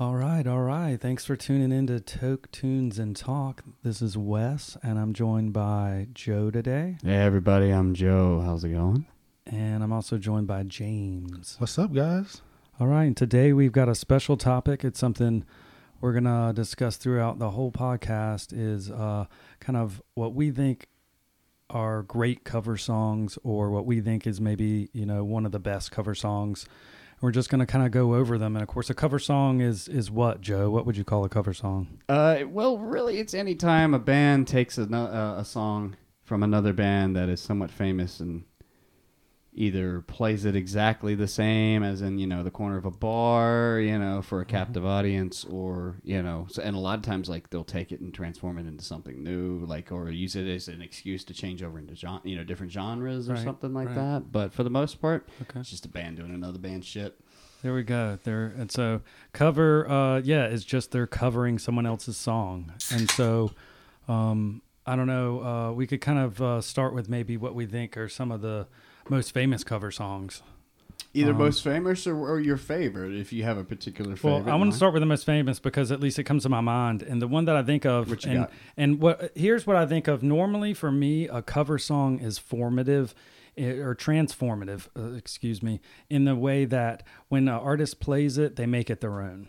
All right, all right. Thanks for tuning in to Toke Tunes and Talk. This is Wes, and I'm joined by Joe today, Hey everybody, I'm Joe. How's it going? and I'm also joined by James. What's up, guys? All right, and today we've got a special topic. It's something we're gonna discuss throughout the whole podcast. Is uh, kind of what we think are great cover songs, or what we think is maybe you know one of the best cover songs. We're just gonna kind of go over them, and of course, a cover song is is what Joe? What would you call a cover song? Uh, well, really, it's any time a band takes a, uh, a song from another band that is somewhat famous and either plays it exactly the same as in you know the corner of a bar, you know, for a captive audience, or you know, so, and a lot of times like they'll take it and transform it into something new, like or use it as an excuse to change over into gen- you know different genres or Right, something like right. that. But for the most part, Okay. it's just a band doing another band shit. There we go. There and so cover uh yeah, it's just they're covering someone else's song. And so um I don't know, uh we could kind of uh start with maybe what we think are some of the most famous cover songs. Either Um, most famous or, or your favorite, if you have a particular Well, favorite. I want to start with the most famous because at least it comes to my mind. And the one that I think of What and and what here's what I think of normally for me a cover song is formative eh, or transformative, uh, excuse me, in the way that when an artist plays it, they make it their own.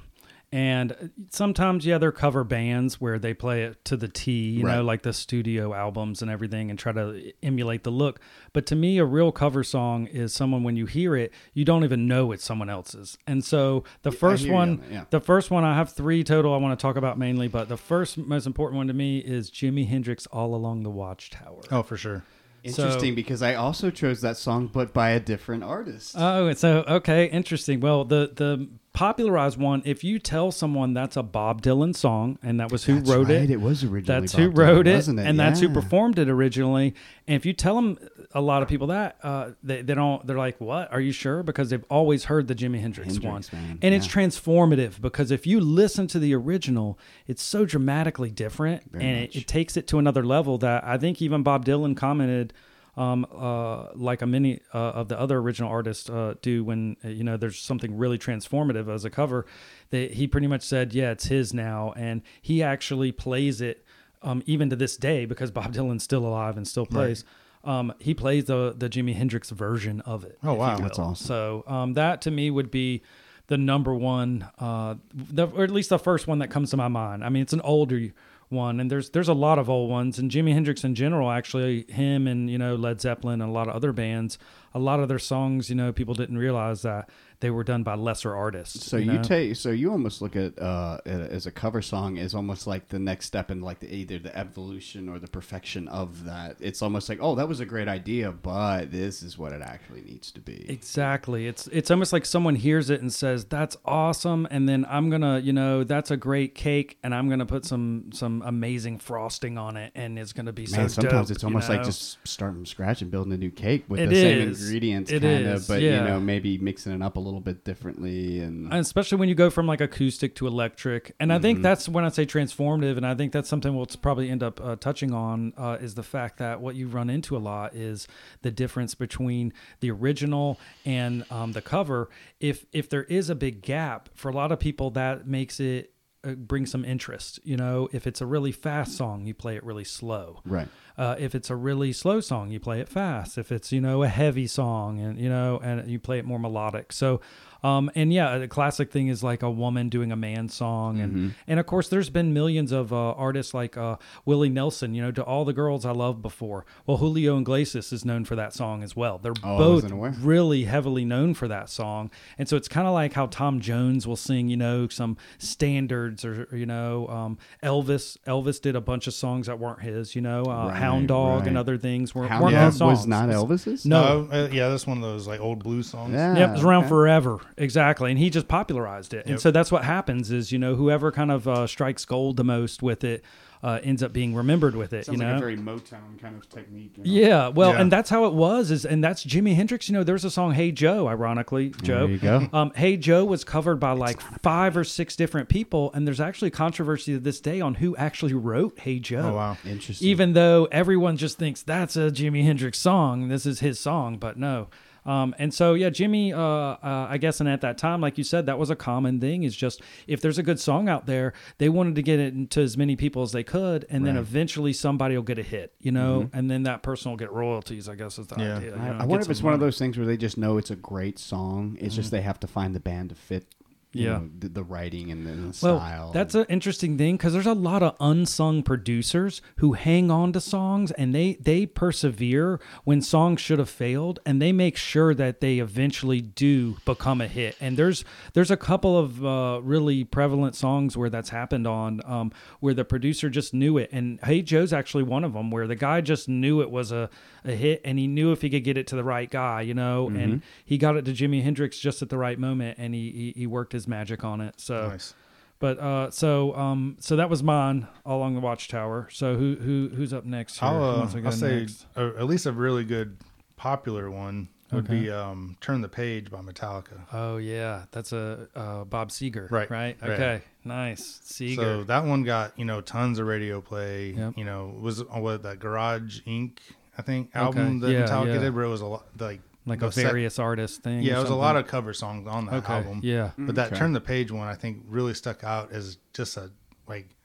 And uh, sometimes, yeah, they're cover bands where they play it to the T, you know, like the studio albums and everything, and try to emulate the look. But to me, a real cover song is someone when you hear it, you don't even know it's someone else's. And so the first one, that, yeah. the first one, I have three total I want to talk about mainly, but the first most important one to me is Jimi Hendrix All Along the Watchtower. Oh, for sure. Interesting because I also chose that song, but by a different artist. Oh, so okay, interesting. Well, the the popularized one, if you tell someone that's a Bob Dylan song and that was who That's wrote right, it, It was originally. that's Bob who Dylan, wrote it, wasn't it? and that's who performed it originally. And if you tell them a lot of people that uh, they they don't, they're like, "What? Are you sure?" Because they've always heard the Jimi Hendrix, Hendrix, one, man, and it's transformative because if you listen to the original, it's so dramatically different, Very and it, it takes it to another level that I think even Bob Dylan commented. Um, uh, like a many uh, of the other original artists uh, do when uh, you know there's something really transformative as a cover, that he pretty much said, yeah, it's his now, and he actually plays it um, even to this day because Bob Dylan's still alive and still plays. Um, he plays the the Jimi Hendrix version of it. Oh, wow. That's awesome. So um, that to me would be the number one, uh, the, or at least the first one that comes to my mind. I mean, it's an older one, and there's there's a lot of old ones, and Jimi Hendrix in general, actually, him and you know Led Zeppelin and a lot of other bands, a lot of their songs, you know, people didn't realize that they were done by lesser artists. So you know? take, so you almost look at uh, it as a cover song is almost like the next step in like the, either the evolution or the perfection of that. It's almost like, oh, that was a great idea, but this is what it actually needs to be. Exactly. It's it's almost like someone hears it and says, "That's awesome," and then I'm gonna, you know, that's a great cake, and I'm gonna put some some amazing frosting on it, and it's gonna be Man, so sometimes dope, it's you almost like just starting from scratch and building a new cake with It the same ingredients, kind of, but yeah. you know, maybe mixing it up a little bit differently. And And especially when you go from like acoustic to electric and i Mm-hmm. think that's when i say transformative and i think that's something we'll probably end up uh, touching on uh, is the fact that what you run into a lot is the difference between the original and um, the cover if if there is a big gap for a lot of people that makes it bring some interest you know if it's a really fast song you play it really slow right. uh, if it's a really slow song, you play it fast. If it's you know a heavy song and you know and you play it more melodic. So, um, and yeah, the classic thing is like a woman doing a man song, and Mm-hmm. and of course there's been millions of uh, artists like uh, Willie Nelson. You know, to all the girls I loved before. Well, Julio Iglesias is known for that song as well. They're Oh, both really heavily known for that song, and so it's kind of like how Tom Jones will sing, you know, some standards or you know, um, Elvis. Elvis did a bunch of songs that weren't his, you know, uh, Right, Hound Dog and other things weren't, Hound weren't Dog his songs. was not Elvis's. No. uh, yeah, that's one of those like old blues songs. Yeah. Yep, it was around okay. forever. Exactly. And he just popularized it. And so that's what happens is, you know, whoever kind of uh, strikes gold the most with it uh, ends up being remembered with it, Sounds you like know? a very Motown kind of technique. you know? Yeah, well, Yeah. and that's how it was, is and that's Jimi Hendrix. You know, there's a song "Hey Joe," ironically, Joe. There you go. Um, "Hey Joe" was covered by like five or six different people, and there's actually controversy to this day on who actually wrote "Hey Joe." Oh wow. Interesting. Even though everyone just thinks that's a Jimi Hendrix song, this is his song, but no. Um, and so yeah, Jimmy, uh, uh, I guess, and at that time, like you said, that was a common thing. Is just if there's a good song out there, they wanted to get it into as many people as they could, and then eventually somebody will get a hit, you know, and then that person will get royalties. I guess is the Yeah. idea. you I, know, I get wonder if some it's one of those things where they just know it's a great song. It's just they have to find the band to fit. Yeah. know, the, the writing and the, the Well, style. that's an interesting thing because there's a lot of unsung producers who hang on to songs and they they persevere when songs should have failed and they make sure that they eventually do become a hit. And there's there's a couple of uh, really prevalent songs where that's happened on um, where the producer just knew it. And Hey Joe's actually one of them where the guy just knew it was a, a hit and he knew if he could get it to the right guy, you know, and he got it to Jimi Hendrix just at the right moment and he he, he worked his magic on it. So. Nice. But uh, so um, so that was mine along the watchtower. So who who who's up next? Here? I'll, uh, I'll say uh, at least a really good popular one would Okay. be um, "Turn the Page" by Metallica. Oh yeah, that's a uh, Bob Seger. Right, Right. right. Okay. Nice. Seger. So that one got you know tons of radio play. Yep. You know was on what that Garage Inc. I think album that Yeah, Metallica yeah. did, where it was a lot like like the a sec- various artist thing. yeah, or it was a lot of cover songs on that okay. album. Yeah. But that Okay. "Turn the Page" one, I think, really stuck out as just a like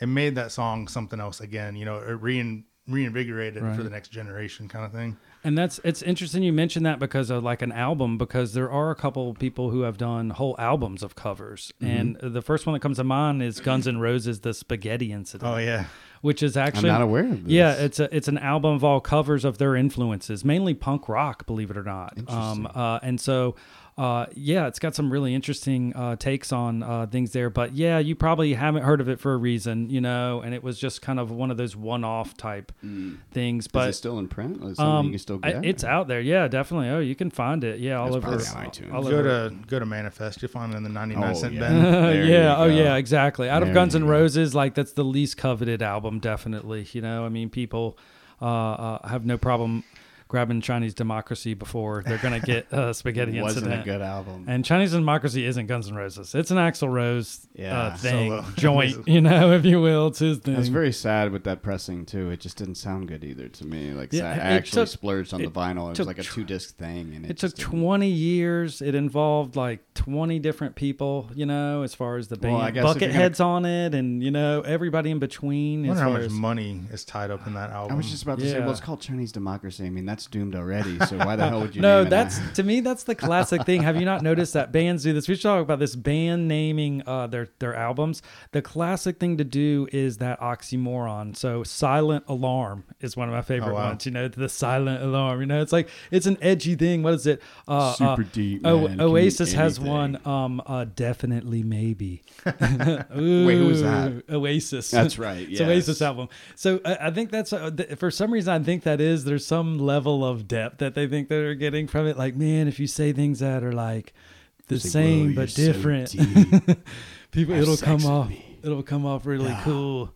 it made that song something else again. You know, it rein, reinvigorated Right. for the next generation, kind of thing. And that's it's interesting you mentioned that because of like an album because there are a couple of people who have done whole albums of covers. Mm-hmm. And the first one that comes to mind is Guns N' Roses "The Spaghetti Incident." Oh yeah, which is I'm actually not aware of this. Yeah, it's a it's an album of all covers of their influences, mainly punk rock, believe it or not. Um, uh, and so, uh, yeah, it's got some really interesting uh, takes on uh, things there. But yeah, you probably haven't heard of it for a reason, you know. And it was just kind of one of those one-off type things. Is But it still in print? Is um, you can still get? it's out there. Yeah, definitely. Oh, you can find it. Yeah, all It's over. probably on iTunes. all go over. to go to Manifest. You'll find it in the ninety nine Oh, cent yeah. bin. There yeah. Oh, go. yeah. Exactly. Out of Guns you N' Roses, like that's the least coveted album, definitely. You know, I mean, people uh, uh, have no problem grabbing Chinese Democracy before they're gonna get uh, Spaghetti wasn't Incident. a good album. And Chinese Democracy isn't Guns N' Roses. It's an Axl Rose Yeah, uh, thing, solo. joint, you know, if you will. It's his thing. I was very sad with that pressing too. It just didn't sound good either to me. Like Yeah, I actually took- splurged on the vinyl. It was like a two disc thing, and it, it took didn't- 20 years. It involved like 20 different people, you know, as far as the band. Well, I guess if you're Bucketheads on it and, you know, everybody in between. I wonder how much as- money is tied up in that album. I was just about to say, well, it's called Chinese Democracy. I mean, that's doomed already. So why the hell would you? no, that's that? to me that's the classic thing. Have you not noticed that bands do this? We should talk about this band naming uh, their their albums. The classic thing to do is that oxymoron. So silent alarm is one of my favorite Oh, wow. ones. You know, the silent alarm. You know, it's like it's an edgy thing. What is it? Uh, Super uh, deep, O- Oasis has one. Um, uh, definitely maybe. Wait, who was that? Oasis. That's right. It's Oasis album. So I, I think that's uh, th- for some reason I think that is there's some level of depth that they think they're getting from it. Like, man, if you say things that are like the It's same "Whoa, but so different, deep. people Have it'll come off it'll come off really Yeah. cool.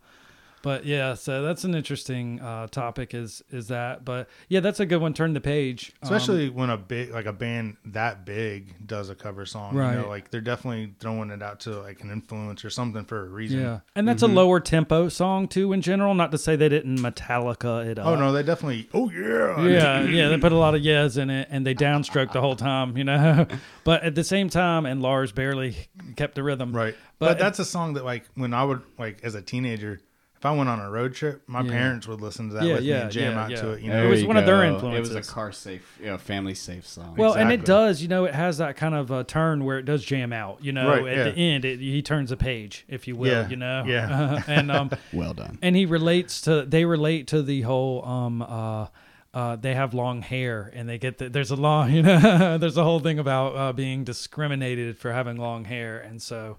But yeah, so that's an interesting uh, topic. Is is that? But yeah, that's a good one. Turn the page. Um, Especially when a big like a band that big does a cover song. You Right. know, like they're definitely throwing it out to like an influence or something for a reason. yeah, and that's a lower tempo song too in general. Not to say they didn't Metallica it up. Oh no, they definitely oh yeah. yeah, yeah, they put a lot of yes in it, and they downstroke the whole time, you know. But at the same time, and Lars barely kept the rhythm. Right. But- But, that's a song that like when I would like as a teenager, if I went on a road trip, my Yeah. parents would listen to that Yeah, with yeah, me and jam yeah, out yeah. to it. You There know, It was you one of their influences. It was a car safe, you know, family safe song. Well, and it does, you know, it has that kind of uh, turn where it does jam out, you know. Right, at yeah. the end, it, he turns a page, if you will, Yeah, you know. yeah. and um, well done. and he relates to they relate to the whole um uh uh, they have long hair and they get the, there's a long you know there's a whole thing about uh, being discriminated for having long hair and so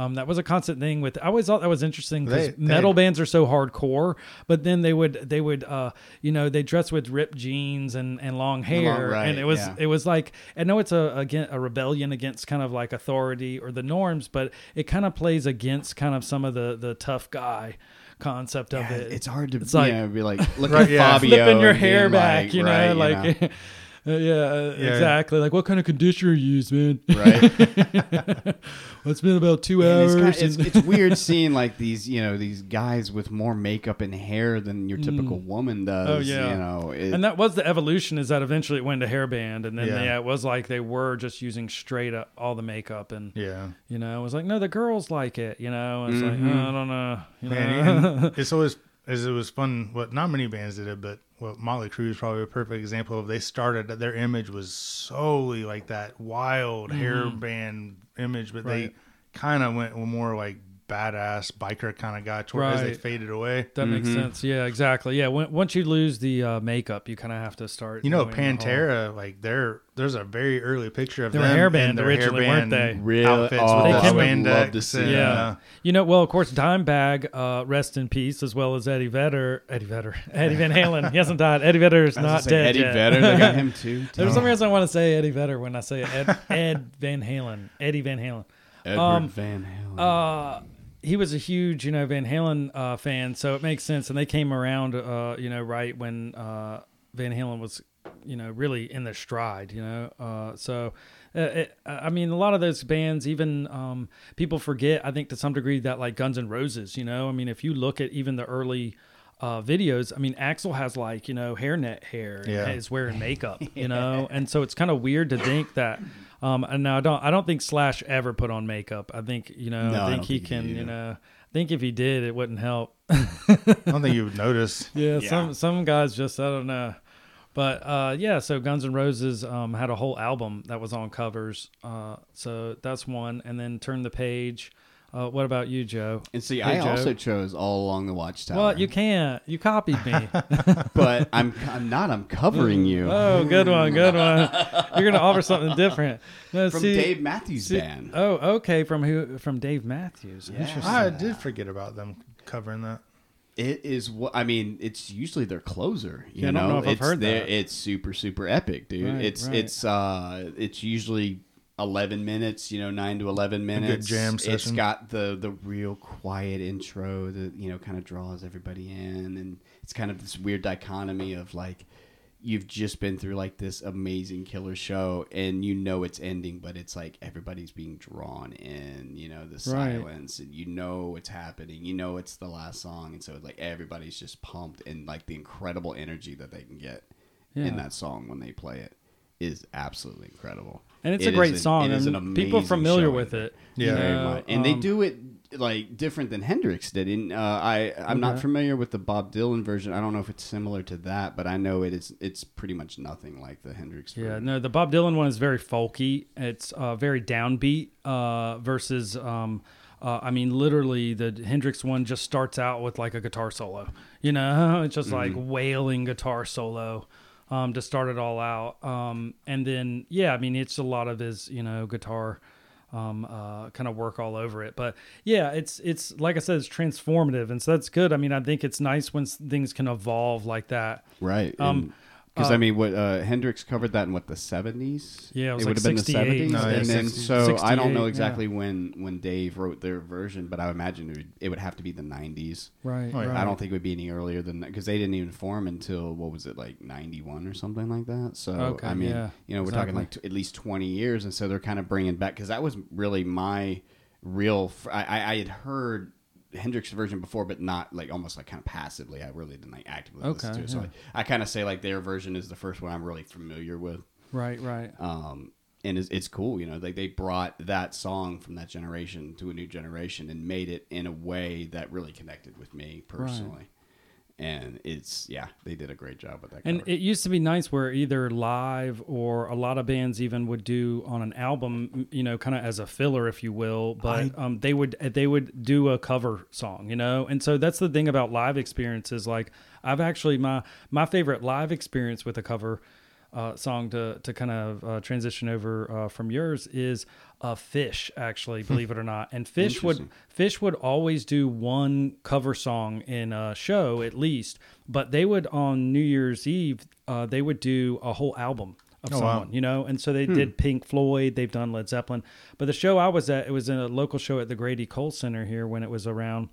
um, that was a constant thing with I always thought that was interesting because They- they- metal bands are so hardcore but then they would they would uh, you know they dress with ripped jeans and, and long hair right, and it was yeah. it was like I know it's a again a rebellion against kind of like authority or the norms but it kind of plays against kind of some of the the tough guy concept of Yeah, it it's hard to It's like- yeah, be like look Right, at yeah. Fabio flipping your hair back, like, you know, right, like. know. Uh, yeah, uh, Yeah. exactly. Like, what kind of conditioner you use, man? right? Well, it's been about two And it's, hours. kinda, it's, it's weird seeing like these, you know, these guys with more makeup and hair than your typical woman does. Oh, yeah. you know, it, and that was the evolution is that eventually it went to hairband and then Yeah. yeah. it was like they were just using straight up all the makeup and Yeah. you know it was like no the girls like it you know it's Mhm. like oh, i don't know you know Man, it's always as it was fun. What not many bands did it, but what Motley Crue is probably a perfect example of. They started their image was solely like that wild hair band image, but Mm-hmm. Right. they kind of went more like badass biker kind of guy toward as they faded away. that makes Mhm. sense yeah exactly yeah when, once you lose the uh, makeup you kind of have to start You know, going the Pantera, like they're there's a very early picture of They them hair in band their originally, hair weren't they? Really? outfits Oh, with I the spandex. love to see and, Yeah. uh, You know, well, of course, Dimebag, uh, rest in peace, as well as Eddie Vedder. Eddie Vedder. Eddie Van Halen. He hasn't died. Eddie Vedder is I was gonna not say dead Eddie yet. Vedder, they got him too. There's some reason I want to say Eddie Vedder when I say Ed, Ed Van Halen. Eddie Van Halen. Edward um, Van Halen. Uh, he was a huge, you know, Van Halen uh, fan, so it makes sense. And they came around, uh, you know, right when uh, Van Halen was, you know, really in the stride, you know. Uh, so, uh, it, I mean, a lot of those bands, even um, people forget, I think, to some degree, that like Guns N' Roses, you know. I mean, if you look at even the early uh, videos, I mean, Axl has like, you know, hairnet hair Yeah. is wearing makeup, you know. And so it's kind of weird to think that. Um, and now I don't, I don't think Slash ever put on makeup. I think, you know, No, I I think don't he think he can, did you know, I think if he did, it wouldn't help. I don't think you would notice. Yeah, Yeah. some some guys just I don't know, but uh, yeah. So Guns N' Roses um, had a whole album that was on covers. Uh, so that's one, and then Turn the Page. Uh, what about you, Joe? and see, Hey, I Joe. also chose All Along the Watchtower. Well, you can't. You copied me. but I'm I'm not. I'm covering you oh, good one, good one. You're gonna offer something different. No, from see- Dave Matthews see- Band. Oh, okay. From who? From Dave Matthews. Yeah. Interesting. I did forget about them covering that. It is what I mean. It's usually their closer. You Yeah, I don't know if I've it's heard that. It's super super epic, dude. Right, it's right. it's uh it's usually eleven minutes. You know, nine to eleven minutes. jam It's session. got the the real quiet intro that you know kind of draws everybody in, and it's kind of this weird dichotomy of like you've just been through like this amazing killer show and you know it's ending but it's like everybody's being drawn in you know the Right. silence and you know what's happening you know it's the last song and so like everybody's just pumped and like the incredible energy that they can get Yeah. in that song when they play it is absolutely incredible And it's It a great is an- song, it is and an people amazing familiar showing. with it. Yeah. you very know, much. and they um, do it like different than Hendrix did. And uh, I I'm not familiar with the Bob Dylan version. I don't know if it's similar to that, but I know it is. It's pretty much nothing like the Hendrix. Yeah, version. no, the Bob Dylan one is very folky. It's uh, very downbeat uh, versus, um, uh, I mean, literally the Hendrix one just starts out with like a guitar solo. You know, it's just like wailing guitar solo um, to start it all out. Um, and then, yeah, I mean, it's a lot of his, you know, guitar um, uh, kind of work all over it. But yeah, it's it's like I said, it's transformative, and so that's good. I mean, I think it's nice when things can evolve like that. right. Um, because uh, I mean, what uh, Hendrix covered that in what the seventies? Yeah, it was would have been the seventies, No, yeah, and then 60. so I don't 68, know yeah. exactly when when Dave wrote their version, but I imagine it would, it would have to be the nineties. Right. Oh, yeah. right. I don't think it would be any earlier than that because they didn't even form until what was it like ninety one or something like that. So Okay, I mean, yeah, you know, we're talking like t- at least twenty years, and so they're kind of bringing back because that was really my real. Fr- I, I I had heard Hendrix version before, but not like almost like kind of passively. I really didn't like actively listen to it. So like, I kind of say like their version is the first one I'm really familiar with. Right. Right. Um, and it's, it's cool, you know, like they brought that song from that generation to a new generation and made it in a way that really connected with me personally. And it's yeah, they did a great job with that. And cover. it used to be nice where either live or a lot of bands even would do on an album, you know, kind of as a filler, if you will. But um, they would they would do a cover song, you know. And so that's the thing about live experiences. Like I've actually my my favorite live experience with a cover uh, song to to kind of uh, transition over uh, from yours is uh, Phish. Actually, believe it or not, and Phish would Phish would always do one cover song in a show at least, but they would on New Year's Eve uh, they would do a whole album of Oh, wow. someone, you know. And so they Hmm. did Pink Floyd, they've done Led Zeppelin, but the show I was at it was in a local show at the Grady Cole Center here when it was around.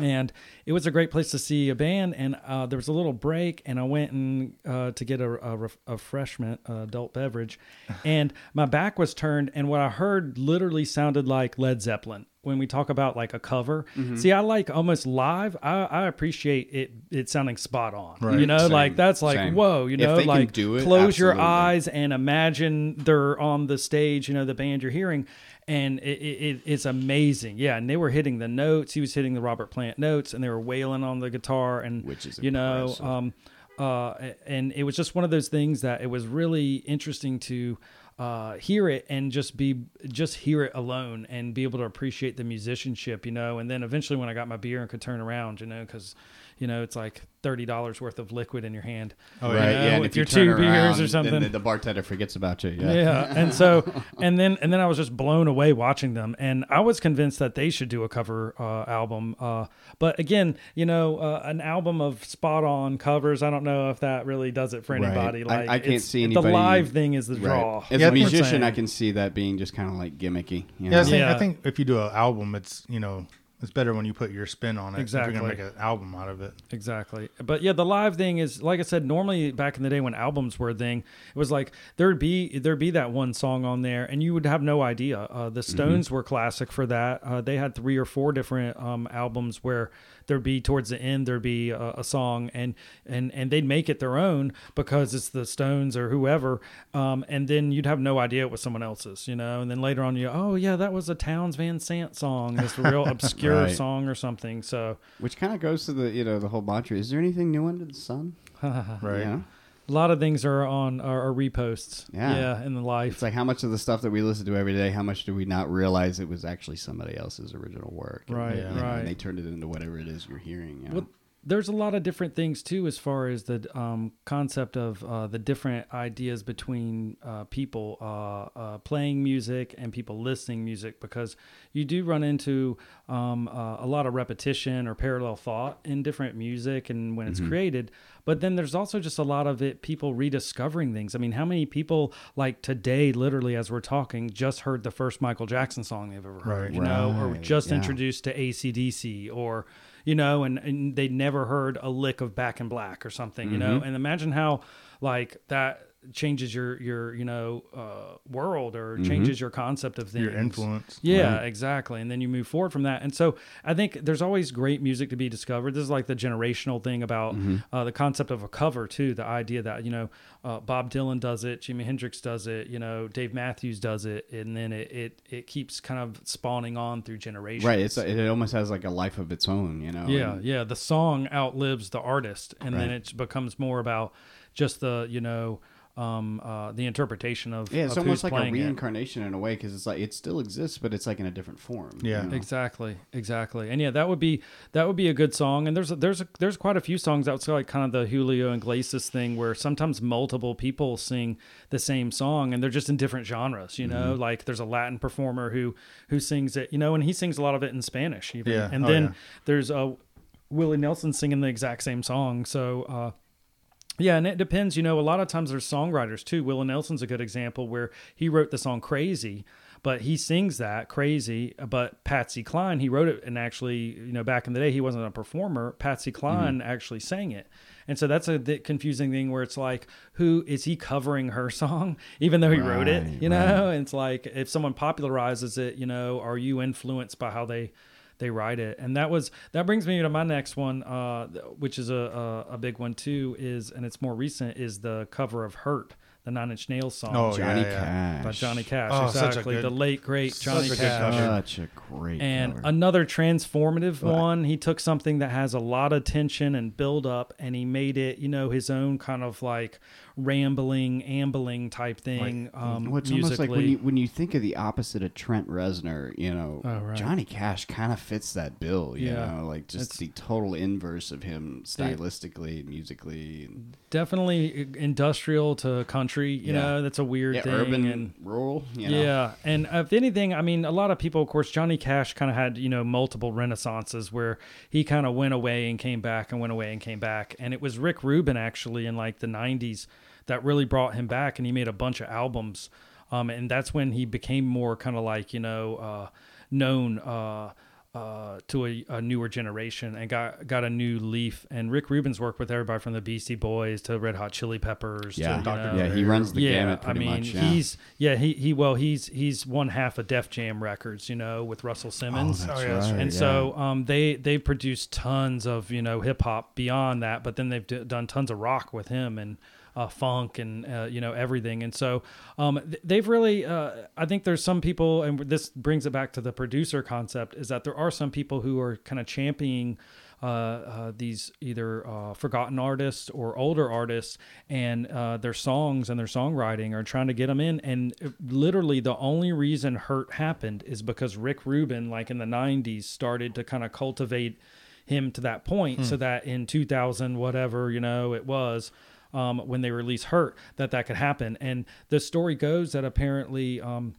And it was a great place to see a band and uh, there was a little break and i went and uh, to get a, a, ref- a refreshment uh, adult beverage. And my back was turned and what i heard literally sounded like led zeppelin when we talk about like a cover. See i like almost live i, I appreciate it it sounding spot on Right. you know Same, like that's like same. whoa you know? like do it, close your eyes and imagine they're on the stage you know the band you're hearing and it, it, it- it's amazing yeah and they were hitting the notes he was hitting the robert plant notes and they were wailing on the guitar and Which is you know um uh and it was just one of those things that it was really interesting to uh, hear it and just be just hear it alone and be able to appreciate the musicianship, you know. And then eventually, when I got my beer and could turn around, you know, because you know it's like thirty dollars worth of liquid in your hand. Oh, right. you know, yeah. And with if your turn two beers or something. then the, the bartender forgets about you. Yeah. Yeah. and so and then and then I was just blown away watching them and I was convinced that they should do a cover uh, album uh, but again you know uh, an album of spot on covers I don't know if that really does it for anybody I- like I can't it's- see the live thing is the Right. draw As Yeah, a I think- musician, I can see that being just kind of like gimmicky. You Yeah, I think, Yeah. I think if you do an album, it's you know it's better when you put your spin on it. If you're gonna make an album out of it. Exactly. But yeah, the live thing is like I said, normally back in the day when albums were a thing, it was like there'd be there'd be that one song on there and you would have no idea. Uh, the Stones were classic for that. Uh, they had three or four different um, albums where there'd be towards the end there'd be a, a song and and and they'd make it their own because it's the Stones or whoever. Um, and then you'd have no idea it was someone else's, you know. And then later on you oh yeah, that was a Townes Van Zandt song, this real obscure Right. song or something. So Which kind of goes to the you know the whole mantra. Is there anything new under the sun? Right. You know? A lot of things are on are, are reposts. Yeah. yeah, in the life. It's like how much of the stuff that we listen to every day, how much do we not realize it was actually somebody else's original work? And, Right, know, right. And they turned it into whatever it is you're hearing. You know? Well, there's a lot of different things too, as far as the um, concept of uh, the different ideas between uh, people uh, uh, playing music and people listening music, because you do run into um, uh, a lot of repetition or parallel thought in different music and when it's created. But then there's also just a lot of it people rediscovering things. I mean, how many people like today, literally as we're talking, just heard the first Michael Jackson song they've ever heard, Right. you know, or just yeah. introduced to ACDC or you know, and, and they never heard a lick of Back in Black or something, you Mm-hmm. know, and imagine how like that changes your your you know uh, world or Mm-hmm. changes your concept of things. Your influence. Yeah, exactly. And then you move forward from that. And so I think there's always great music to be discovered. This is like the generational thing about Mm-hmm. uh, the concept of a cover too. The idea that you know uh, Bob Dylan does it, Jimi Hendrix does it, you know Dave Matthews does it, and then it it, it keeps kind of spawning on through generations. right. It's it almost has like a life of its own. You know. Yeah, And- yeah. The song outlives the artist, and then it becomes more about just the you know um, uh, the interpretation of Yeah, it's of almost who's like a playing it. reincarnation in a way because it's like it still exists, but it's like in a different form. Yeah. you know? Exactly, exactly, and yeah, that would be that would be a good song. And there's a, there's a, there's quite a few songs outside like kind of the Julio Iglesias thing where sometimes multiple people sing the same song and they're just in different genres. You know, Mm-hmm. like there's a Latin performer who who sings it, you know, and he sings a lot of it in Spanish even. Yeah. And Oh, then yeah. there's a Willie Nelson singing the exact same song. So. uh yeah, and it depends. You know, a lot of times there's songwriters too. Willie Nelson's a good example where he wrote the song "Crazy," but he sings that "Crazy." But Patsy Cline, he wrote it, and actually, you know, back in the day, he wasn't a performer. Patsy mm-hmm. Cline actually sang it, and so that's a confusing thing where it's like, who is he covering her song, even though he wrote it? You know, and it's like if someone popularizes it, you know, are you influenced by how they they write it and that was that brings me to my next one uh which is a a, a big one too is and it's more recent is the cover of hurt the nine inch nails song Oh, Johnny yeah, yeah. Cash. by johnny cash Oh, such a exactly good- the late great johnny such cash cover. Such a great and cover. another transformative Right. one he took something that has a lot of tension and build up and he made it you know his own kind of like rambling ambling type thing um Well, it's musically almost like when you when you think of the opposite of Trent Reznor, you know, Oh, right. Johnny Cash kind of fits that bill. You Yeah. know, like just It's- the total inverse of him stylistically, musically. And, definitely industrial to country you Yeah. know that's a weird yeah, thing urban, and rural. You know? Yeah, and if anything, I mean, a lot of people, of course, Johnny Cash kind of had you know multiple renaissances where he kind of went away and came back and went away and came back, and it was Rick Rubin actually in like the '90s that really brought him back, and he made a bunch of albums, um, and that's when he became more kind of like you know uh, known. Uh, uh, to a, a newer generation and got got a new leaf. And Rick Rubin's worked with everybody from the Beastie Boys to Red Hot Chili Peppers. Yeah, to, Dr. you know, yeah, he runs the yeah, gamut I mean, much. Yeah. he's yeah, he he well, he's he's one half of Def Jam Records, you know, with Russell Simmons. that's Oh, yeah, that's right. and so um, they they produced tons of you know hip hop beyond that, but then they've d- done tons of rock with him and uh, funk and uh, you know everything. And so um, th- they've really, uh, I think there's some people, and this brings it back to the producer concept, is that there are some people who are kind of championing. Uh, uh, these either uh, forgotten artists or older artists, and uh, their songs and their songwriting are trying to get them in. And it- literally, the only reason Hurt happened is because Rick Rubin, like in the '90s, started to kind of cultivate him to that point, so that in 2000, whatever you know it was, um, when they release Hurt, that that could happen. And the story goes that apparently. Um,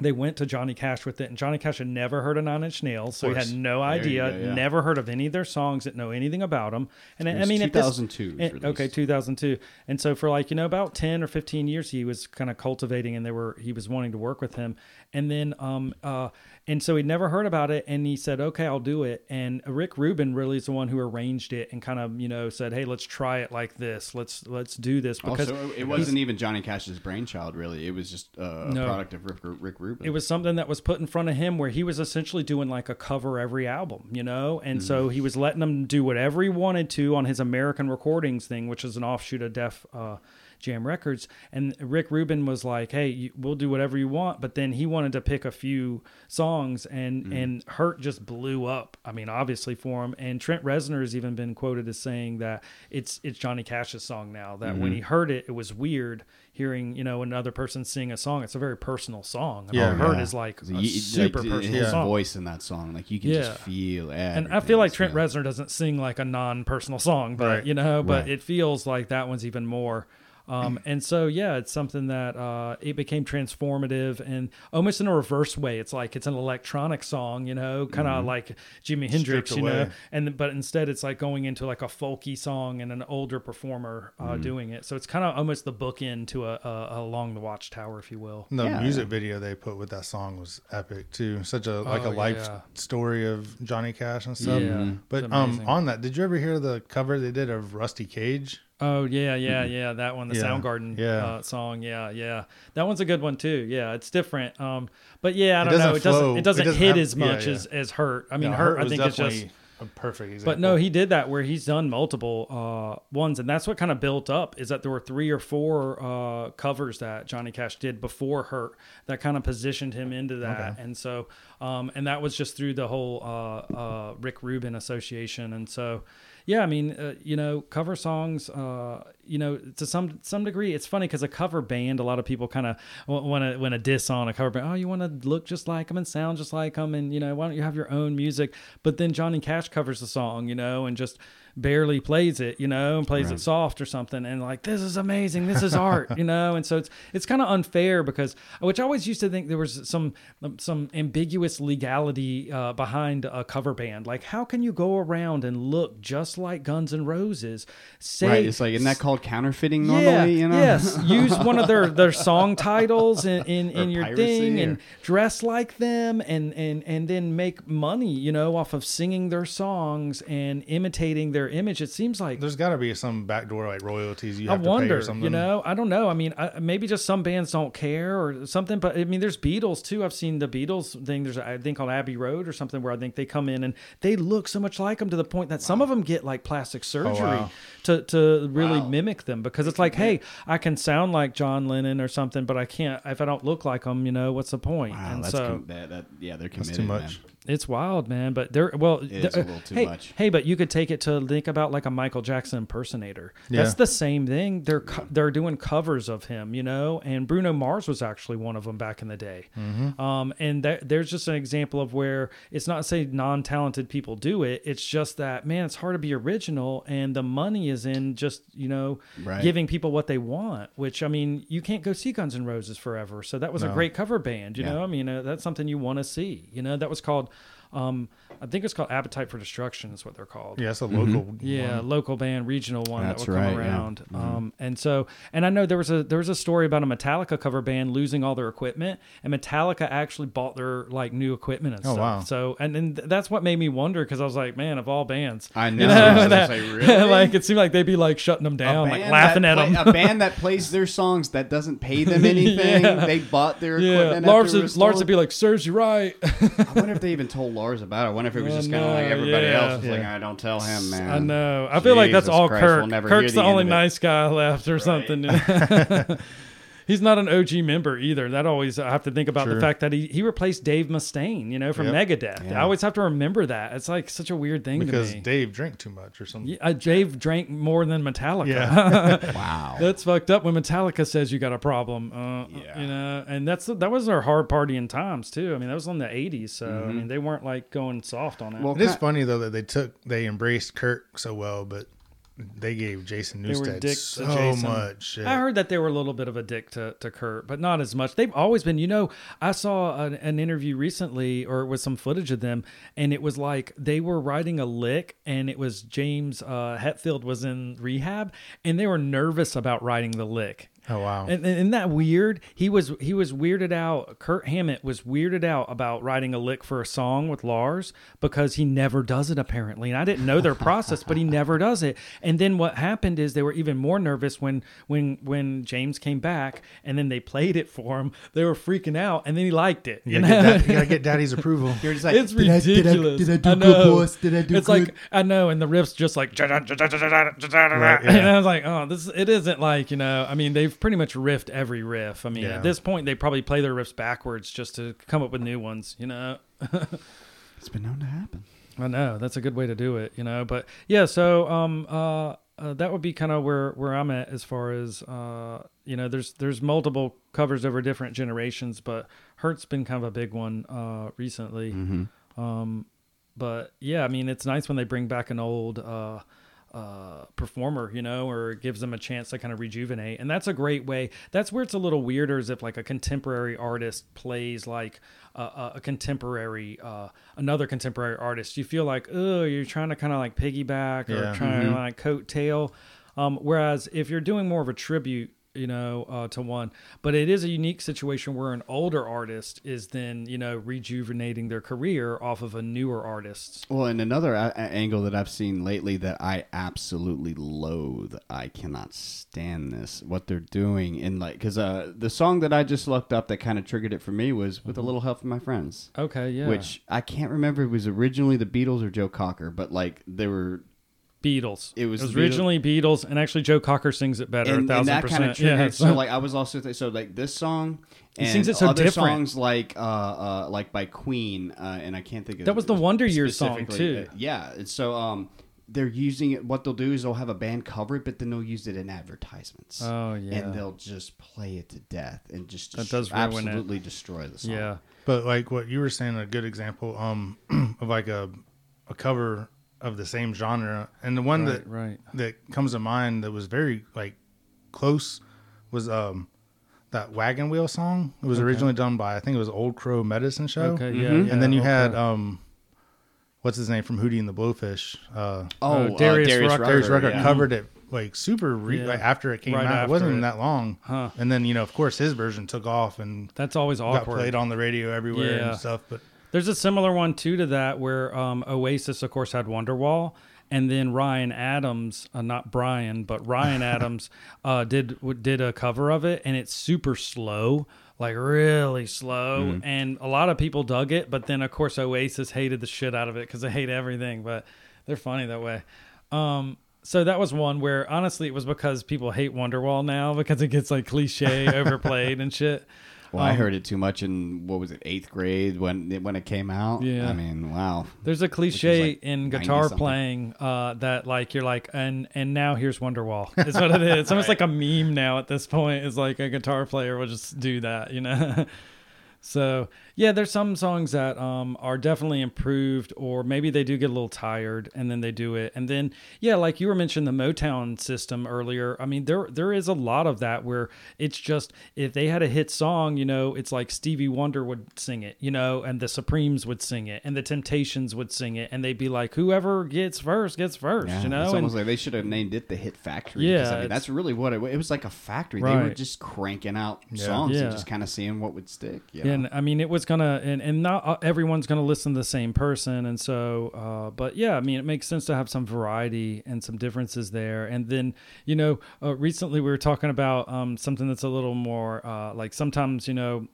they went to Johnny Cash with it, and Johnny Cash had never heard of Nine Inch Nails, so he had no idea, go, yeah. never heard of any of their songs, didn't know anything about them. And I mean, at this- 2002 it okay, 2002. And so for like you know about 10 or 15 years, he was kind of cultivating, and they were he was wanting to work with him. And then um uh and so he'd never heard about it, and he said, okay, I'll do it. And Rick Rubin really is the one who arranged it and kind of you know said, hey, let's try it like this. Let's let's do this because also, it wasn't even Johnny Cash's brainchild, really. It was just uh, a No. product of Rick, Rick Rubin. it was something that was put in front of him where he was essentially doing like a cover every album, you know? And so he was letting them do whatever he wanted to on his American Recordings thing, which is an offshoot of Def uh, Jam Records. And Rick Rubin was like, hey, you, we'll do whatever you want. But then he wanted to pick a few songs, and, mm-hmm. and Hurt just blew up. I mean, obviously for him. And Trent Reznor has even been quoted as saying that it's, it's Johnny Cash's song now, that when mm-hmm. he heard it, it was weird hearing, you know, another person sing a song. It's a very personal song. Mean, Yeah. Hurt Yeah. is like you- super like, personal his song. voice in that song, like you can Yeah. just feel. And I feel like Trent yeah. Reznor doesn't sing like a non-personal song, but Right. you know, but Right. it feels like that one's even more. Um, and so, yeah, it's something that uh, it became transformative and almost in a reverse way. It's like it's an electronic song, you know, kind of like Jimi Hendrix, you know, and but instead it's like going into like a folky song and an older performer uh, doing it. So it's kind of almost the bookend to a, a, along the Watchtower, if you will. The Yeah. music video they put with that song was epic too. Such a like Oh, a life yeah. story of Johnny Cash and stuff. Yeah, Mhm. But um, on that, did you ever hear the cover they did of Rusty Cage? Oh yeah, yeah, yeah. That one, the Yeah, Soundgarden yeah. Uh, song. Yeah, yeah. That one's a good one too. Yeah, it's different. Um, but yeah, I don't doesn't know. It doesn't. It doesn't, it doesn't hit have- as much yeah. as as Hurt. I mean, No, Hurt. I think it's just. a perfect example. But no, he did that where he's done multiple uh, ones, and that's what kind of built up. Is that there were three or four uh, covers that Johnny Cash did before Hurt that kind of positioned him into that, Okay. and so um, and that was just through the whole uh, uh, Rick Rubin Association, and so yeah, I mean, uh, you know, cover songs, uh, you know, to some some degree, it's funny because a cover band, a lot of people kind of want to when a diss on a cover band, oh, you want to look just like them and sound just like them, and you know, why don't you have your own music? But then Johnny Cash covers the song, you know, and just barely plays it, you know, and plays it soft or something, and like this is amazing, this is art, you know, and so it's it's kind of unfair because which I always used to think there was some some ambiguous legality uh, behind a cover band, like how can you go around and look just like Guns N' Roses, say Right, it's like isn't that called counterfeiting yeah, normally? you know, Yes, use one of their, their song titles in, in, in your thing and dress like them and, and, and then make money, you know, off of singing their songs and imitating their image. It seems like There's got to be some backdoor like royalties you I have to pay wonder, or something. you know, I don't know. I mean, I, maybe just some bands don't care or something, but I mean, there's Beatles too. I've seen the Beatles thing. There's a thing called Abbey Road or something where I think they come in and they look so much like them to the point that some of them get like plastic oh, surgery wow. to, to really mimic them because it's like, hey, I can sound like John Lennon or something, but I can't, if I don't look like them, you know, what's the point? Wow, and that's so com- that, that, yeah, they're committed. too much. man. It's wild, man. But they're well, It is a little too hey, much. Hey, but you could take it to think about like a Michael Jackson impersonator. That's the same thing. They're co- they're doing covers of him, you know. And Bruno Mars was actually one of them back in the day. Mm-hmm. Um, and that, there's just an example of where it's not say non-talented people do it. It's just that man, it's hard to be original, and the money is in just you know Right. giving people what they want. Which I mean, you can't go see Guns N' Roses forever. So that was a great cover band. You Yeah. know, I mean, uh, that's something you want to see. You know, that was called Um, I think it's called Appetite for Destruction is what they're called. Yeah, it's a local. Mm-hmm. Yeah, local band, regional one That's that would come right, yeah. around. Um, and so, and I know there was a there was a story about a Metallica cover band losing all their equipment, and Metallica actually bought their like new equipment and Oh, stuff. wow. So, and then that's what made me wonder because I was like, man, of all bands, I you know. know, I that- say, really? like it seemed like they'd be like shutting them down, like laughing at play- them. a band that plays their songs that doesn't pay them anything. Yeah. They bought their yeah, equipment. Lars, after it would, Lars would be like, "Serves you right." I wonder if they even told Lars about it. Wonder if it was just kind of like everybody yeah. else was like, I don't tell him, man. I know. I feel like that's all Christ, Kirk. we'll Kirk's the the, only nice guy left or something. He's not an OG member either. That always I have to think about the fact that he, he replaced Dave Mustaine, you know, from Yep. Megadeth. I always have to remember that. It's like such a weird thing because to me. Dave drank too much or something. Yeah, uh, Dave drank more than Metallica. Yeah. Wow. that's fucked up when Metallica says you got a problem. Uh, Yeah. You know, and that's that was their hard partying times too. I mean, that was in the 80s, so I Mhm. mean, they weren't like going soft on it. Well, It is funny though that they took they embraced Kirk so well, but they gave Jason Newsted so Jason. much shit. I heard that they were a little bit of a dick to, to Kirk, but not as much. They've always been, you know, I saw an, an interview recently or with some footage of them, and it was like they were writing a lick, and it was James uh, Hetfield was in rehab, and they were nervous about writing the lick. Oh wow. And, and isn't that weird? He was he was weirded out. Kirk Hammett was weirded out about writing a lick for a song with Lars because he never does it apparently. And I didn't know their process, but he never does it. And then what happened is they were even more nervous when when when James came back and then they played it for him. They were freaking out, and then he liked it. you, gotta get you gotta get Daddy's approval. You're just like, It's Did I- did I- ridiculous. did I do good, know. boss? Did I do it's good? like I know, and the riff's just like, Right, and. I was like, oh, this it isn't like you know. I mean, they've pretty much riffed every riff. I mean, Yeah. at this point, they probably play their riffs backwards just to come up with new ones. You know. it's been known to happen. I know that's a good way to do it, you know. But yeah, so um, uh, uh that would be kind of where where I'm at as far as uh, you know. There's there's multiple covers over different generations, but Hurt's been kind of a big one uh recently. Mm-hmm. Um, but yeah, I mean, it's nice when they bring back an old uh, uh, performer, you know, or gives them a chance to kind of rejuvenate. And that's a great way. That's where it's a little weirder is if like a contemporary artist plays like a, a, contemporary, uh, another contemporary artist. You feel like, oh, you're trying to kind of like piggyback or Yeah. trying to like coattail. Um, whereas if you're doing more of a tribute, you know, uh, to one, but it is a unique situation where an older artist is then, you know, rejuvenating their career off of a newer artist. Well, and another a- angle that I've seen lately that I absolutely loathe, I cannot stand this. What they're doing, and like, because uh, the song that I just looked up that kind of triggered it for me was "With a Little Help from My Friends," Okay, yeah. which I can't remember if it was originally the Beatles or Joe Cocker, but like they were Beatles. It was it was the Beatles. originally Beatles, and actually Joe Cocker sings it better. a and, and thousand that kind of percent. triggered. Yeah, so like I was also th- so like this song He sings it so other different. songs like uh, uh like by Queen uh, and I can't think of That was the Wonder Years song, too. Uh, yeah, and so um they're using it. What they'll do is they'll have a band cover it, but then they'll use it in advertisements. Oh yeah. And they'll just play it to death and just That destro- does ruin it. absolutely destroy the song. yeah. But like what you were saying, a good example um of like a a cover of the same genre, and the one Right, that right. that comes to mind that was very like close was um that wagon wheel song. It was Okay. originally done by I think it was Old Crow Medicine Show. Okay, yeah, Mhm. yeah. and then you okay. had um what's his name from Hootie and the Blowfish. Uh, Oh, Uh, uh, Darius Darius, Rucker. Rucker. Darius Rucker yeah. covered it like super re- Yeah. like after it came Right out. It wasn't it. that long. Huh. And then you know, of course, his version took off and That's always got awkward. played on the radio everywhere Yeah. and stuff. But There's a similar one too to that where um, Oasis, of course, had Wonderwall, and then Ryan Adams, uh, not Brian, but Ryan Adams, uh, did w- did a cover of it, and it's super slow, like really slow, and a lot of people dug it, but then of course Oasis hated the shit out of it because they hate everything, but they're funny that way. Um, so that was one where honestly it was because people hate Wonderwall now because it gets like cliche, overplayed and shit. Well, I Um, heard it too much in what was it eighth grade when it, when it came out. Yeah. I mean, wow. There's a cliche like in guitar playing uh, that like you're like and and now here's Wonderwall. It's what it is. It's almost like a meme now at this point. Is like a guitar player will just do that, you know. so Yeah, there's some songs that um, are definitely improved, or maybe they do get a little tired, and then they do it, and then yeah, like you were mentioning the Motown system earlier. I mean, there there is a lot of that where it's just if they had a hit song, you know, it's like Stevie Wonder would sing it, you know, and the Supremes would sing it, and the Temptations would sing it, and they'd be like, whoever gets first gets first, Yeah, you know, it's and almost like they should have named it the Hit Factory. Yeah, I mean, that's really what it, it was like a factory. They were just cranking out Yeah. songs Yeah. and just kind of seeing what would stick. You know? And I mean, it was gonna, and, and not uh, everyone's gonna listen to the same person, and so, uh, but yeah, I mean, it makes sense to have some variety and some differences there. And then, you know, uh, recently we were talking about um, something that's a little more uh, like sometimes, you know,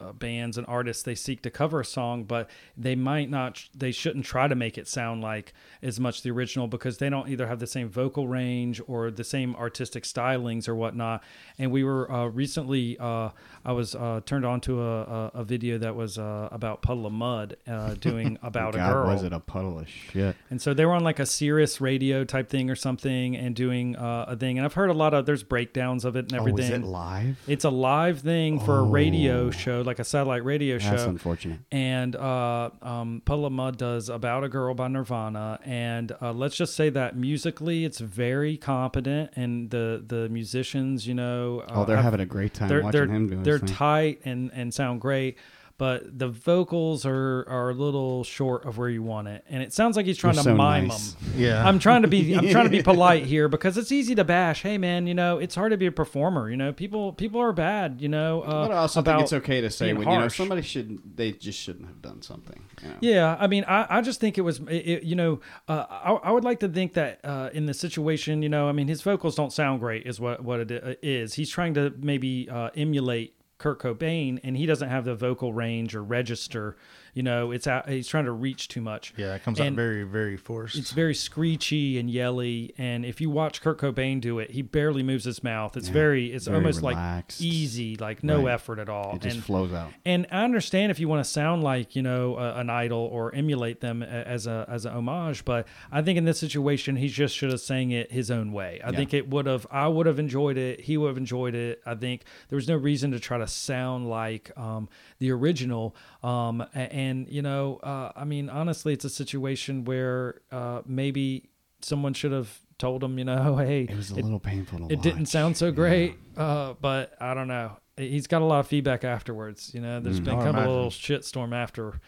uh, bands and artists they seek to cover a song, but they might not, they shouldn't try to make it sound like as much the original because they don't either have the same vocal range or the same artistic stylings or whatnot. And we were uh, recently, uh, I was uh, turned on to a, a, a video that was uh, about Puddle of Mudd uh, doing about God, a girl. God was it a puddle of shit? And so they were on like a Sirius radio type thing or something and doing uh, a thing. And I've heard a lot of, there's breakdowns of it and everything Oh, was everything. it live? It's a live thing for a radio Oh. show, like a satellite radio show. That's unfortunate. And uh, um, Mudd does About a Girl by Nirvana. And uh, let's just say that musically, it's very competent. And the, the musicians, you know. Oh, uh, they're I've- having a great time they're, watching they're, him doing They're tight and, and sound great. But the vocals are, are a little short of where you want it. And it sounds like he's trying They're to so mime nice. them. Yeah. I'm trying to be I'm trying to be polite here because it's easy to bash. Hey man, you know it's hard to be a performer. You know people people are bad. You know uh, but I also about think it's okay to say when you know somebody should they just shouldn't have done something. You know? Yeah, I mean, I, I just think it was, it, you know, uh, I, I would like to think that uh, in the situation, you know, I mean, his vocals don't sound great, is what what it uh. He's trying to maybe uh, emulate Kurt Cobain, and he doesn't have the vocal range or register. You know, it's out, he's trying to reach too much. Yeah, it comes And out very, very forced. It's very screechy and yelly, and if you watch Kurt Cobain do it, he barely moves his mouth. It's Yeah, very, it's very almost relaxed. like easy, like no Right. effort at all. It just and flows out. and I understand if you want to sound like you know uh, an idol or emulate them as a as a homage, but I think in this situation he just should have sang it his own way. I Yeah. think it would have. I would have enjoyed it. He would have enjoyed it. I think there was no reason to try to sound like um, the original. Um, a- and you know, uh, I mean, honestly, it's a situation where uh, maybe someone should have told him, you know, hey, It was a it- little painful to it didn't sound so Yeah. great, uh, but I don't know. He's got a lot of feedback afterwards. You know, there's Mm. been I kind of a imagine. little shitstorm after.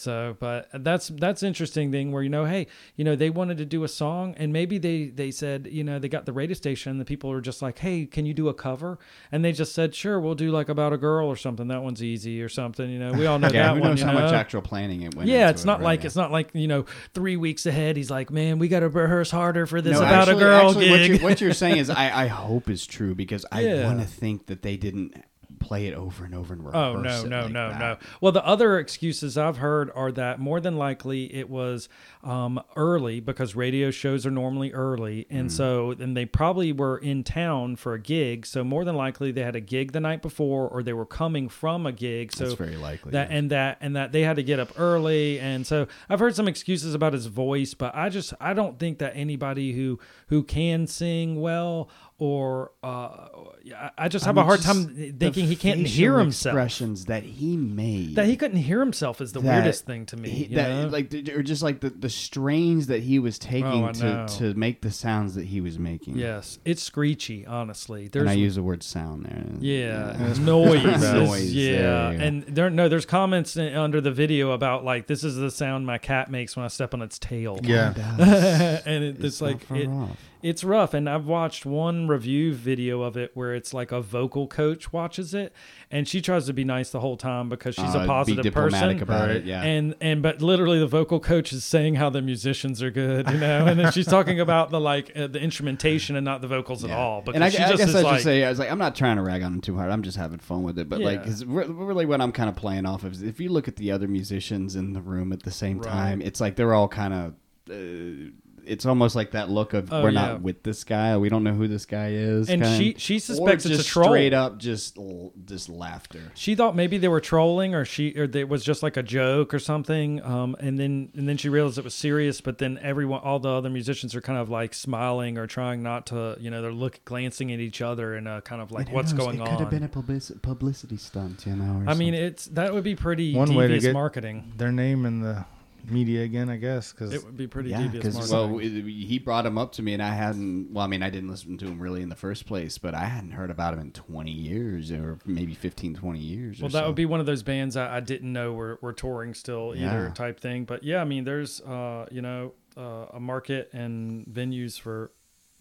So, but that's that's interesting thing where you know, hey, you know, they wanted to do a song, and maybe they they said, you know, they got the radio station, and the people are just like, hey, can you do a cover? And they just said, sure, we'll do like about a girl or something. That one's easy or something. You know, we all know Yeah, that who one. knows how much actual planning it went Yeah, it's not right? like Yeah. it's not like you know three weeks ahead. He's like, man, we got to rehearse harder for this No, about actually- a girl actually, What gig. you're, what you're saying is, I, I hope is true because I Yeah. want to think that they didn't play it over and over and rehearse Oh no no like no that. no! Well, the other excuses I've heard are that more than likely it was um, early because radio shows are normally early, Mm. and so and they probably were in town for a gig. So more than likely they had a gig the night before, or they were coming from a gig. So That's very likely. that yeah. and that and that they had to get up early and so i've heard some excuses about his voice but i just i don't think that anybody who who can sing well or uh I- i just have I a mean, hard time thinking he can't hear himself Expressions that he made. that he couldn't hear himself is the that weirdest thing to me he- you that know? like or just like the, the strains that he was taking Oh, to to make the sounds that he was making. yes it's screechy honestly there's and I use the word sound there. Yeah, noise. Noise, Yeah, there and there no, there's comments in- under the video about like this is the sound my cat makes when I step on its tail. Yeah. and it, it's, not like far it, off. It's rough. And I've watched one review video of it where it's like a vocal coach watches it, and she tries to be nice the whole time because she's Uh, a positive person. about Right. it. Yeah. And and but literally the vocal coach is saying how the musicians are good, you know, and then she's talking about the like uh, the instrumentation and not the vocals at all. Because and I, I just guess I like, say, I was like, I'm not trying to rag on him too hard. I'm just having fun with it. But like, Yeah. 'cause re- really, what I'm kind of playing off of is if you look at the other musicians in the room at the same Right. time, it's like they're all kind of. Uh, it's almost like that look of Oh, we're yeah. not with this guy. We don't know who this guy is. And kind. she- she Or suspects it's a troll. Straight up, just just laughter. She thought maybe they were trolling, or she, or it was just like a joke or something. Um, and then, and then she realized it was serious. But then everyone, all the other musicians are kind of like smiling or trying not to, you know, they're look glancing at each other and uh, kind of like, And what's knows, going it on? Could have been a publici- publicity stunt, you know. or I mean, it's that would be pretty One way to devious get- marketing. Their name in the media again, I guess, because It would be pretty yeah, devious because well, it- he brought him up to me, and I hadn't. Well, I mean, I didn't listen to him really in the first place, but I hadn't heard about him in 20 years, or maybe 15, 20 years. Well, or that so. would be one of those bands I, I didn't know were, were touring still either Yeah. type thing. But yeah, I mean, there's uh, you know uh, a market and venues for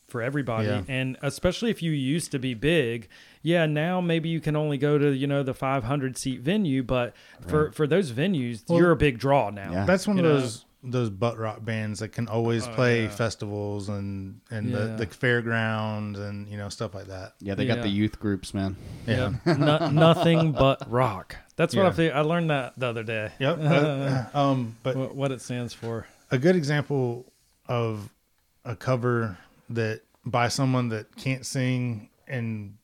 for everybody, Yeah. and especially if you used to be big. Yeah, now maybe you can only go to you know the 500 seat venue, but for for those venues, Well, you're a big draw now. Yeah. that's one You of know? those those butt rock bands that can always Oh, play yeah. festivals and and Yeah. the, the fairgrounds and you know stuff like that. Yeah, they got the youth groups, man. Yeah, no, nothing but rock. That's what I Yeah. think. I learned that the other day. Yep. Uh, um, but What, what it stands for. a good example of a cover that by someone that can't sing and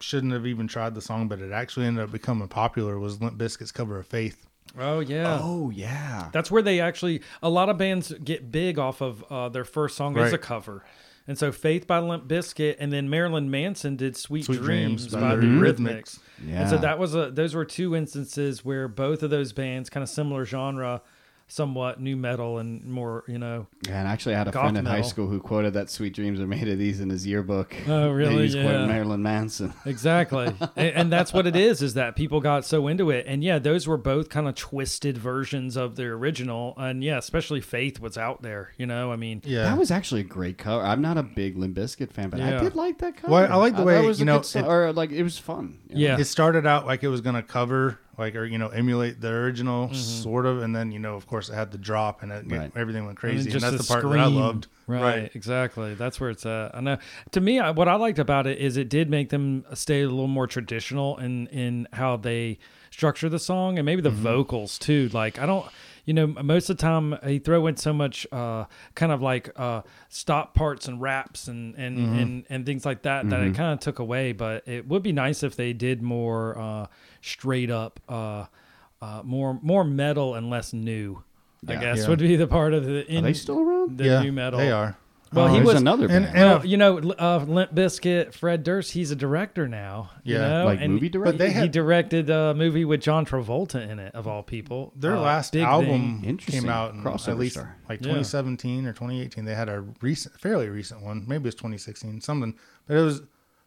shouldn't have even tried the song, but it actually ended up becoming popular was Limp Bizkit's cover of Faith. Oh yeah. Oh yeah. That's where they actually a lot of bands get big off of uh, their first song is Right. a cover. And so Faith by Limp Bizkit and then Marilyn Manson did Sweet, Sweet Dreams, Dreams by, by the the Eurythmics. Yeah. And so that was a those were two instances where both of those bands kind of similar genre somewhat new metal and more, you know. Yeah, and actually, I had a Goth friend in high school who quoted that "Sweet Dreams are made of these" in his yearbook. Oh, really? He was quoting Yeah. Marilyn Manson. Exactly. and, and that's what it is is that people got so into it. And yeah, those were both kind of twisted versions of the original. And yeah, especially Faith was out there, you know. I mean, Yeah. That was actually a great cover. I'm not a big Limp Bizkit fan, but Yeah. I did like that cover. Well, I like the thought way, it was you know, good song, it- or like it was fun. you know? Yeah. it started out like it was going to cover like or you know emulate the original mm-hmm. sort of and then you know of course it had the drop and it, Right. everything went crazy and, just that's the the part that I loved Right, exactly. That's where it's at. I know. To me, I, what I liked about it is it did make them stay a little more traditional in in how they structure the song and maybe the mm-hmm. vocals too. Like I don't. You know, most of the time he throw in so much uh, kind of like uh, stop parts and raps and and, and, and things like that that it kind of took away. But it would be nice if they did more uh, straight up, uh, uh, more more metal and less new. I guess Yeah. would be the part of the Are in, they still around? the yeah new metal. they are Well, Oh, he was another and- band. and- well, you know, uh, Limp Bizkit, Fred Durst, he's a director now. you Yeah, know, like and movie director. but they he had directed a movie with John Travolta in it, of all people. their Uh, last Big album came out in Crossover at least star. like Yeah. 2017 or 2018 they had a recent fairly recent one maybe it's 2016 something but it was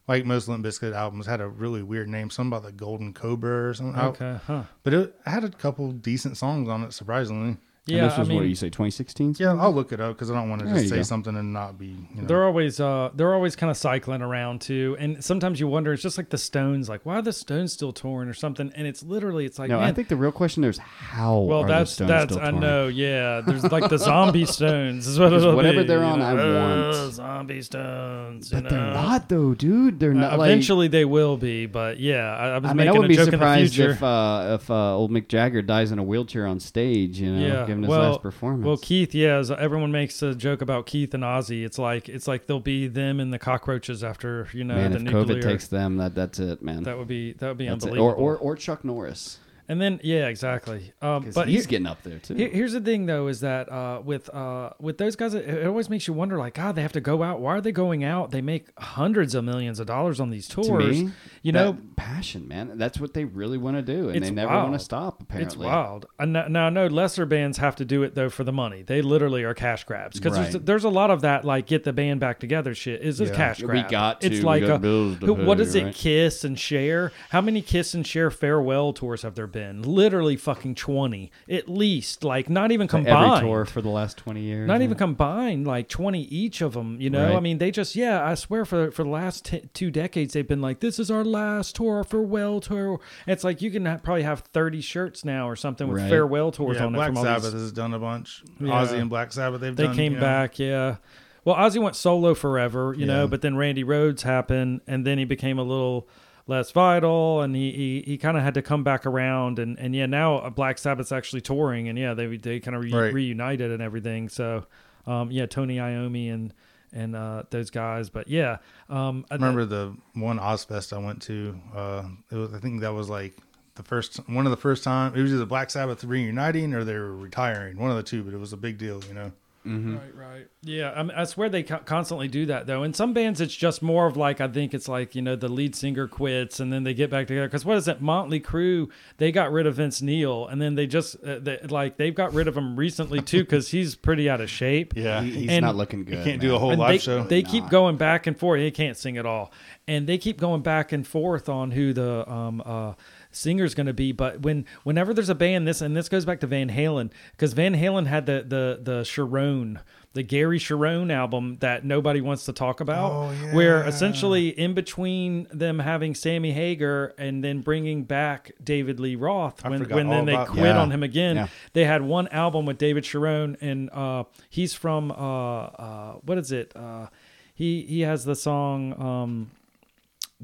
like most Limp Bizkit albums had a really weird name something about the Golden Cobra or something Okay, huh? but it had a couple decent songs on it surprisingly And Yeah, this was I mean, what you say, 2016? yeah I'll look it up because I don't want to just say go. something and not be you know They're always uh they're always kind of cycling around too, and sometimes you wonder it's just like the Stones, like why are the Stones still torn or something? And it's literally it's like No, man, I think the real question there is how. well are that's the Stones that's still I know yeah. There's like the zombie Stones is what 'Cause it'll whatever be, they're you on, I want. "Uh, zombie Stones. you But they're not though, dude. They're Uh, not. like, eventually they will be, but yeah, I, I was I mean, I making wouldn't a be joke in the surprised if uh, if uh, old Mick Jagger dies in a wheelchair on stage, you know, yeah, giving his well, last performance. well, Keith, yeah, as everyone makes a joke about Keith and Ozzy. It's like it's like they'll be them and the cockroaches after you know man, the if nuclear. COVID takes them, that that's it, man. that would be that would be That's it. unbelievable. Or, or or Chuck Norris, and then yeah, exactly. Um, but he's he- getting up there too. Here- Here's the thing, though, is that uh, with uh, with those guys, it, it always makes you wonder, like, God, they have to go out. Why are they going out? They make hundreds of millions of dollars on these tours. to me, you know, passion, man. That's what they really want to do, and they never want to stop. Apparently, It's wild. Now, now I know lesser bands have to do it though for the money. They literally are cash grabs because there's, Right. there's a lot of that like get the band back together shit. Is a Yeah. cash We grab? got to. It's We like got a, who, what pay, is it? right? Kiss and Cher. How many Kiss and Cher farewell tours have there been? Literally fucking twenty at least. Like not even combined. every tour for the last twenty years. Not yeah. even combined, like twenty each of them. You know, Right. I mean, they just yeah. I swear for for the last t- two decades, they've been like, "This is our last tour, farewell tour." It's like you can ha- probably have thirty shirts now or something with Right. farewell tours yeah, on Black it from all Sabbath these. has done a bunch Yeah. Ozzy and Black Sabbath they've They done, came you back, yeah. Well, Ozzy went solo forever, you know, but then Randy Rhoads happened, and then he became a little less vital, and he he, he kind of had to come back around, and and yeah, now uh, Black Sabbath's actually touring, and yeah, they they kind of re- Right. reunited and everything. So, um, yeah, Tony Iommi and and uh, those guys. But yeah, um, I remember the one Ozzfest I went to. Uh, it was I think that was like the first one of the first time. It was either Black Sabbath reuniting or they were retiring, one of the two. But it was a big deal, you know. Mm-hmm. Right, right. Yeah, I, mean, I swear they co- constantly do that though. In some bands, it's just more of like I think it's like you know the lead singer quits and then they get back together. Because what is it? Motley Crue they got rid of Vince Neil and then they just uh, they, like they've got rid of him recently too because he's pretty out of shape. Yeah, He- he's And not looking good. He can't man. do a whole And live they, show. They Not. keep going back and forth. He can't sing at all, and they keep going back and forth on who the um, uh, singer's going to be. But when whenever there's a band, this and this goes back to Van Halen because Van Halen had the the the Cherone. The Gary Cherone album that nobody wants to talk about, Oh, where essentially in between them having Sammy Hagar and then bringing back David Lee Roth, I when, when then they about quit that. on him again, Yeah. they had one album with David Cherone, and uh, he's from uh, uh, what is it? Uh, he he has the song um,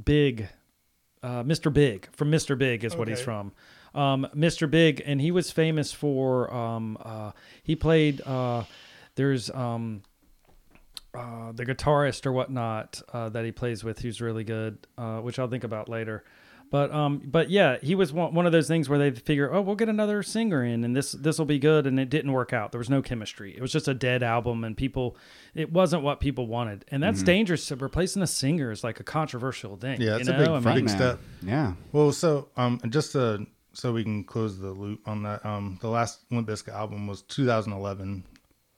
"Big," uh, Mr. Big from Mr. Big is what he's from. Um, Mr. Big, and he was famous for um, uh, he played. Uh, there's um, uh, the guitarist or whatnot uh, that he plays with, who's really good, uh, which I'll think about later. But um, but yeah, he was one, one of those things where they figure, oh, we'll get another singer in, and this this will be good, and it didn't work out. There was no chemistry. It was just a dead album, and people, it wasn't what people wanted, and that's dangerous. So replacing a singer is like a controversial thing. Yeah, it's a know? big I mean, Big step. Yeah. Well, so um, just to, so we can close the loop on that. Um, the last Limp Bizkit album was 2011,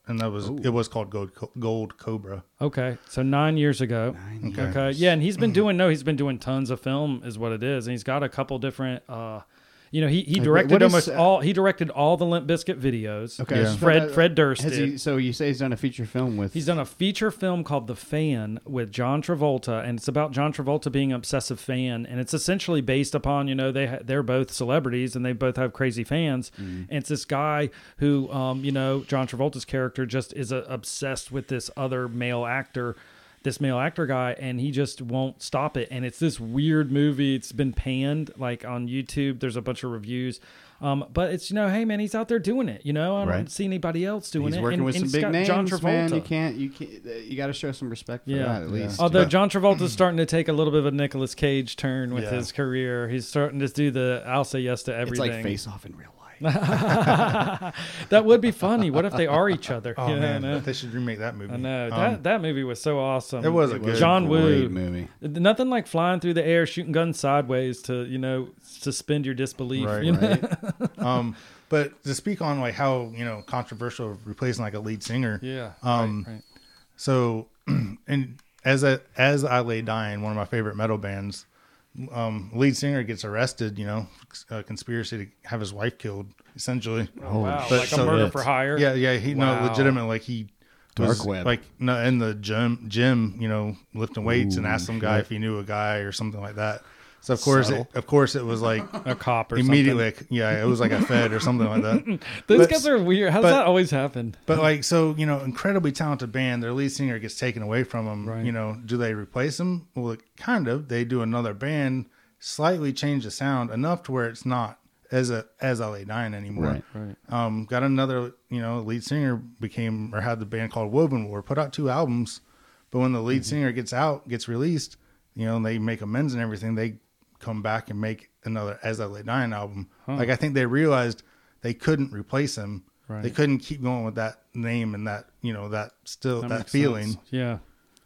and that was it was called Gold Gold Cobra. Okay, so nine years ago. Nine Okay. Okay, yeah, and he's been doing no, he's been doing tons of film, is what it is, and he's got a couple different. uh you know, he, he directed what is, almost uh, all. He directed all the Limp Bizkit videos. Okay. Yeah. so Fred Fred Durst Has did. he, so you say he's done a feature film with? He's done a feature film called The Fan with John Travolta, and it's about John Travolta being an obsessive fan, and it's essentially based upon you know they they're both celebrities and they both have crazy fans, and it's this guy who um, you know John Travolta's character just is uh, obsessed with this other male actor. This male actor guy, and he just won't stop it. And it's this weird movie. It's been panned like on YouTube. There's a bunch of reviews, um, but it's you know, hey man, he's out there doing it. You know, I don't see anybody else doing it. He's it. working and, with and some big names, John Travolta. man. You can't. You can't. You got to show some respect for Yeah. that at Yeah. least. Although But- John Travolta's starting to take a little bit of a Nicolas Cage turn with Yeah. his career. He's starting to do the I'll say yes to everything it's like Face Off in real life. that would be funny. What if they are each other? Oh know, man, they should remake that movie. I know. Um, that that movie was so awesome. It was a good- John Woo. movie. Nothing like flying through the air, shooting guns sideways to you know suspend your disbelief. Right, you know? Right. um, but to speak on like how you know controversial replacing like a lead singer. Yeah. Um, right, right. So, and as a, as I lay dying, one of my favorite metal bands, um, lead singer gets arrested. You know, a conspiracy to have his wife killed, essentially. Oh, wow. But like so a murder for hire. Yeah, yeah. He Wow. no legitimate like he Dark was, web. like no in the gym gym you know lifting weights and Ooh, asked some guy shit. if he knew a guy or something like that. So of course, it, of course, it was like A cop or immediately, like, yeah, it was like a Fed or something like that. Those but- guys are weird. How does but- that always happen? But like, so you know, incredibly talented band. Their lead singer gets taken away from them. Right. You know, do they replace him? Well, it- kind of. They do another band, slightly change the sound enough to where it's not as a as I Lay Dying anymore. Right. Right. Um, got another, you know, lead singer became or had the band called Woven War, put out two albums, but when the lead Mm-hmm. singer gets out, gets released, you know, and they make amends and everything, they come back and make another As I Lay Dying album. Like I think they realized they couldn't replace him. Right. They couldn't keep going with that name and that, you know, that still that, makes feeling. sense. Yeah.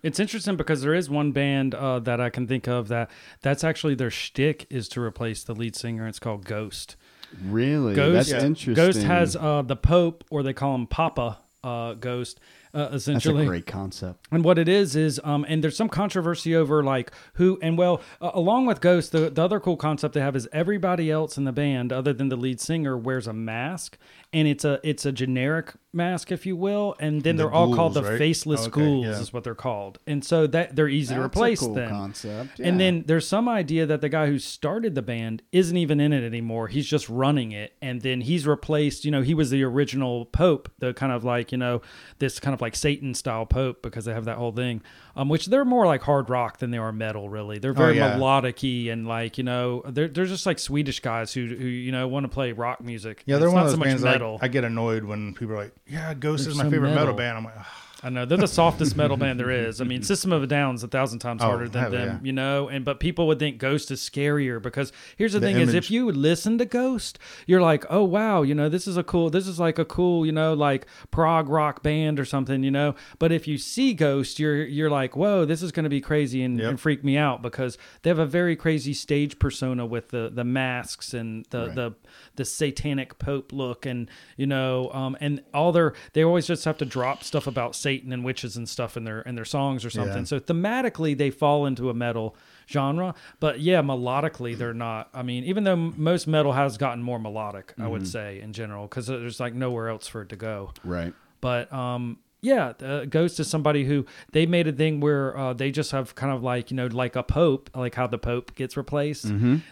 It's interesting because there is one band uh, that I can think of that that's actually their shtick is to replace the lead singer. It's called Ghost. Really? Ghost, That's interesting. Ghost has uh, the Pope, or they call him Papa uh, Ghost, uh, That's a essentially. great concept. And what it is is, um, and there's some controversy over like who, and well, uh, along with Ghost, the, the other cool concept they have is everybody else in the band, other than the lead singer, wears a mask, and it's a it's a generic mask, if you will, and then The they're all called the right? faceless Okay, ghouls, yeah. is what they're called, and so that they're easy to replace cool then. concept. And then there's some idea that the guy who started the band isn't even in it anymore. He's just running it. And then he's replaced, you know, he was the original Pope, the kind of like, you know, this kind of like Satan style Pope because they have that whole thing, um, which they're more like hard rock than they are metal. Really, they're very yeah. melodic-y and like you know they're they're just like Swedish guys who who you know want to play rock music. Yeah, they're It's one not of so those much bands metal. I, I get annoyed when people are like, "Yeah, Ghost They're is my so favorite metal. metal. band." I'm like. I know they're the softest metal band there is. I mean, System of a Down's a thousand times Oh, harder than them, yeah. you know. And but people would think Ghost is scarier because here's the, The thing: is if you listen to Ghost, you're like, oh wow, you know, this is a cool, this is like a cool, you know, like prog rock band or something, you know. But if you see Ghost, you're you're like, whoa, this is going to be crazy and, Yep. and freak me out because they have a very crazy stage persona with the the masks and the Right. the the satanic pope look and you know um and all their they always just have to drop stuff about satan and witches and stuff in their in their songs or something Yeah. so thematically they fall into a metal genre but yeah melodically they're not i mean even though most metal has gotten more melodic i Mm-hmm. would say in general because there's like nowhere else for it to go Right. but um yeah uh, ghost is somebody who they made a thing where uh, they just have kind of like you know like a pope like how the pope gets replaced.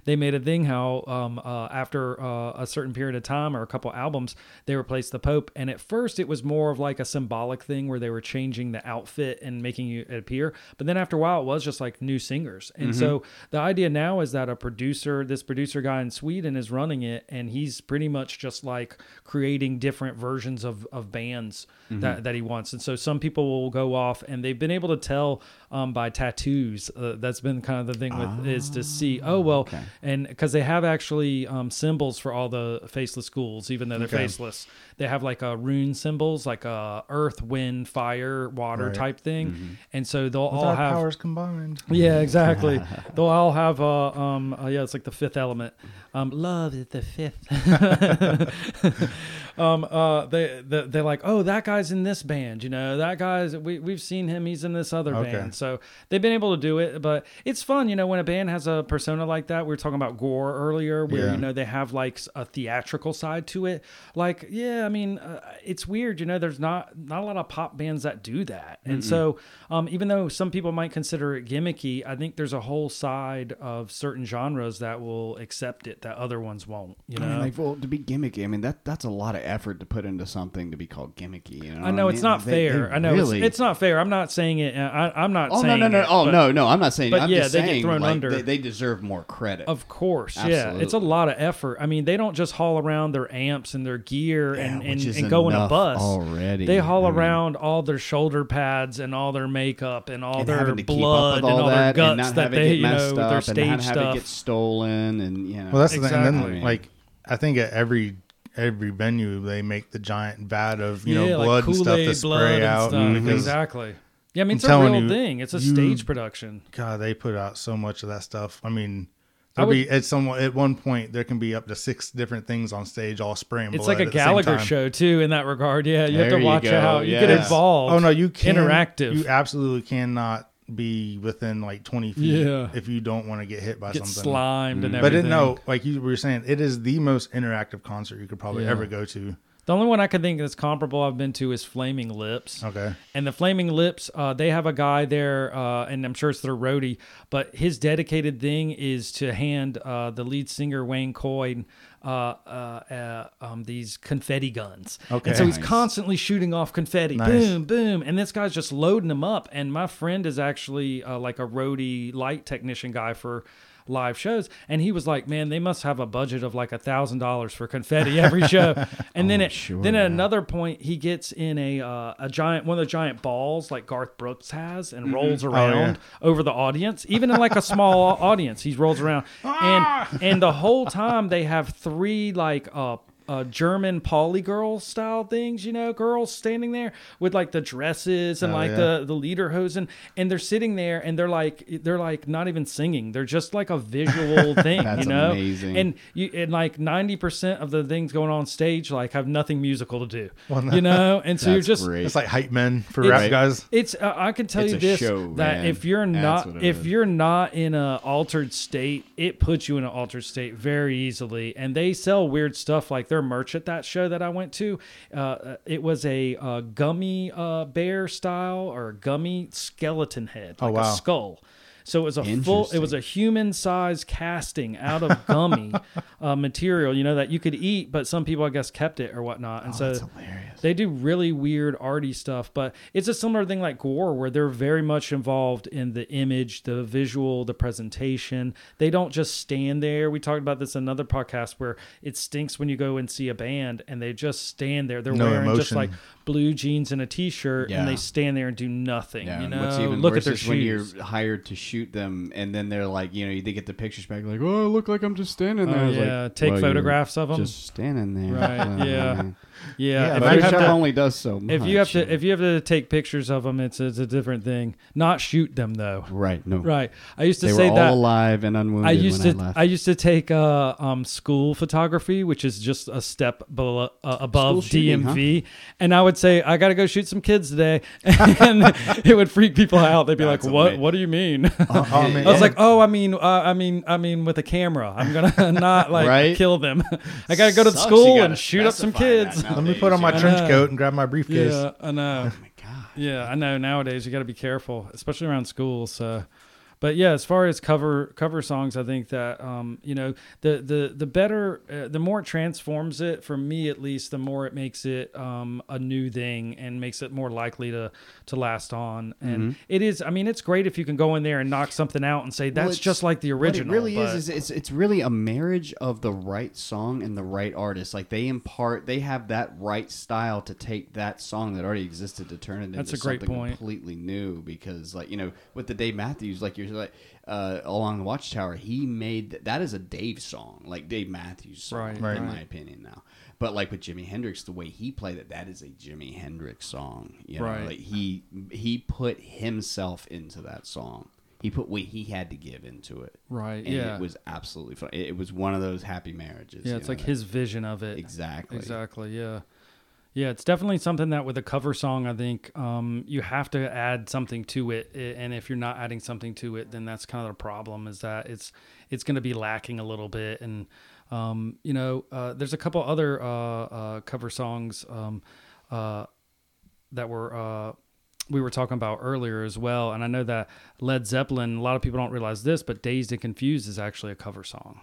They made a thing how um, uh, after uh, a certain period of time or a couple albums they replaced the pope. And at first it was more of like a symbolic thing where they were changing the outfit and making it appear. But then after a while it was just like new singers. And so the idea now is that a producer this producer guy in sweden is running it and he's pretty much just like creating different versions of, of bands that, that he wants and so some people will go off and they've been able to tell um, by tattoos uh, that's been kind of the thing with is to see oh well okay. and because they have actually um, symbols for all the faceless ghouls even though they're Okay. faceless they have like a rune symbols like a earth wind fire water Right. type thing and so they'll With all have powers combined. yeah, exactly. They'll all have uh, um uh, yeah, it's like the fifth element. Um, love is the fifth. um, uh, they, they they're like, oh, that guy's in this band. You know, that guy's we we've seen him. He's in this other Okay. band. So they've been able to do it, but it's fun. You know, when a band has a persona like that. We were talking about GWAR earlier, where Yeah. you know they have like a theatrical side to it. Like, yeah, I mean, uh, it's weird. You know, there's not not a lot of pop bands that do that, and so um, even though some people might consider it gimmicky, I think there's a whole side of certain genres that will accept it that other ones won't. You know, I mean, like, well, to be gimmicky, I mean that that's a lot of effort to put into something to be called gimmicky. You know, I know what it's mean? not They- fair. they I know really, it's, it's not fair. I'm not saying it. Uh, I, I'm not Oh no saying no no! it, Oh but- no no! I'm not saying. but I'm yeah, just they get thrown like, under. They, they deserve more credit. Of course, yeah. It's a lot of effort. I mean, they don't just haul around their amps and their gear Yeah, and, and, and go in a bus. already. They haul I mean- around all their shoulder pads and all their makeup and all and their having to keep up blood with and all all their that, and guts not that they, you know, messed their up, stage not have stuff. get stolen, and you know. Well, that's the thing. And then, like, I think at every every venue they make the giant vat of you yeah, know like blood and stuff Kool-Aid to blood spray and out. stuff. Because Exactly. Yeah, I mean, I'm it's a telling real you, thing. It's a you- stage production. God, they put out so much of that stuff. I mean, I there'll would- be at some at one point there can be up to six different things on stage all spraying. It's blood like a at Gallagher show too, in that regard. Yeah, you have to watch out. how you get yes. involved. Oh no, you can interactive. You absolutely cannot be within like twenty feet Yeah. if you don't want to get hit by get something. slimed and But everything. it, no, like you were saying, it is the most interactive concert you could probably Yeah. ever go to. The only one I can think that's comparable I've been to is Flaming Lips. Okay. And the Flaming Lips, uh, they have a guy there, uh, and I'm sure it's their roadie, but his dedicated thing is to hand uh, the lead singer Wayne Coyne uh, uh, uh, um, these confetti guns. Okay. And so he's Nice. constantly shooting off confetti, Nice. boom, boom, and this guy's just loading them up. And my friend is actually uh, like a roadie light technician guy for live shows. And he was like man they must have a budget of like a thousand dollars for confetti every show. And then Oh, it sure, then at yeah. another point he gets in a uh, a giant one of the giant balls like Garth Brooks has Mm-hmm. and rolls Oh, around over the audience even in like a small audience. He rolls around. And and the whole time they have three like uh uh, German Pauli girl style things, you know, girls standing there with like the dresses and Oh, like yeah. the the leader hosen, and they're sitting there and they're like they're like not even singing, they're just like a visual thing, That's you know. amazing. And you and like ninety percent of the things going on stage like have nothing musical to do, Well, no. you know. And so you're just great. It's like hype men for It's- rap guys. it's uh, I can tell It's you this show, that man. if you're not if is. you're not in a altered state, it puts you in an altered state very easily. And they sell weird stuff like their merch at that show that I went to. Uh, it was a uh, gummy uh, bear style or gummy skeleton head, Oh, like wow. a skull. So it was a full, it was a human size casting out of gummy uh, material, you know, that you could eat, but some people, I guess, kept it or whatnot. And Oh, so they do really weird arty stuff, but it's a similar thing like GWAR, where they're very much involved in the image, the visual, the presentation. They don't just stand there. We talked about this in another podcast where it stinks when you go and see a band and they just stand there. They're No wearing just like blue jeans and a t-shirt Yeah. and they stand there and do nothing. Yeah, you know, look at their is when you're hired to shoot them, and then they're like, you know, they get the pictures back, like, oh, I look like I'm just standing there. Oh, like, yeah, take well, photographs of 'em. Just standing there. Right, Uh, yeah. man. Yeah, Yeah, if but you have Photoshop to- only does so much. if you have to if you have to take pictures of them, it's it's a different thing. Not shoot them though. right, no, Right. I used to they say were that. all alive and unwounded I used to I. I used to take uh, um, school photography, which is just a step below, uh, above shooting, DMV, and I would say I got to go shoot some kids today, and it would freak people out. They'd be That's like, "What? ama- What do you mean?" Oh, I mean, I was like, "Oh, I mean, uh, I mean, I mean, with a camera, I'm gonna not like Right? kill them. I got to go to the Sucks, school and shoot up some kids." Now. let me put on my trench coat and grab my briefcase. Yeah, I know. Oh my god. Yeah, I know. Nowadays, you got to be careful, especially around schools. So, but yeah, as far as cover cover songs, I think that um, you know the the the better, uh, the more it transforms it for me at least, the more it makes it um, a new thing and makes it more likely to to last on. And it is. I mean, it's great if you can go in there and knock something out and say that's Well, just like the original. Really but- is, is it's it's really a marriage of the right song and the right artist. Like they impart, they have that right style to take that song that already existed to turn it That's into something point. completely new. Because like you know, with the Dave Matthews, like you're like uh, along the Watchtower, he made that is a Dave song, like Dave Matthews song, Right, in right. my opinion now. But like with Jimi Hendrix, the way he played it, that is a Jimi Hendrix song. You know, Right. like he he put himself into that song. He put what he had to give into it. Right, And yeah. It was absolutely fun. It it was one of those happy marriages. yeah, it's know, like that- his vision of it. Exactly. Exactly. Yeah. Yeah, it's definitely something that with a cover song, I think um, you have to add something to it, and if you're not adding something to it, then that's kind of the problem. Is that it's it's going to be lacking a little bit, and um, you know, uh, there's a couple other uh, uh, cover songs um, uh, that were uh, we were talking about earlier as well, and I know that Led Zeppelin. A lot of people don't realize this, but "Dazed and Confused" is actually a cover song.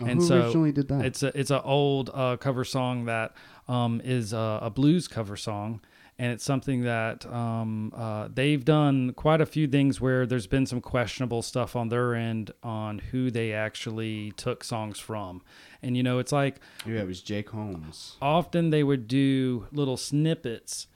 Oh, and so originally did that? It's a it's an old uh, cover song that um, is a, a blues cover song, and it's something that um, uh, they've done quite a few things where there's been some questionable stuff on their end on who they actually took songs from, and you know it's like yeah, it was Jake Holmes. often they would do little snippets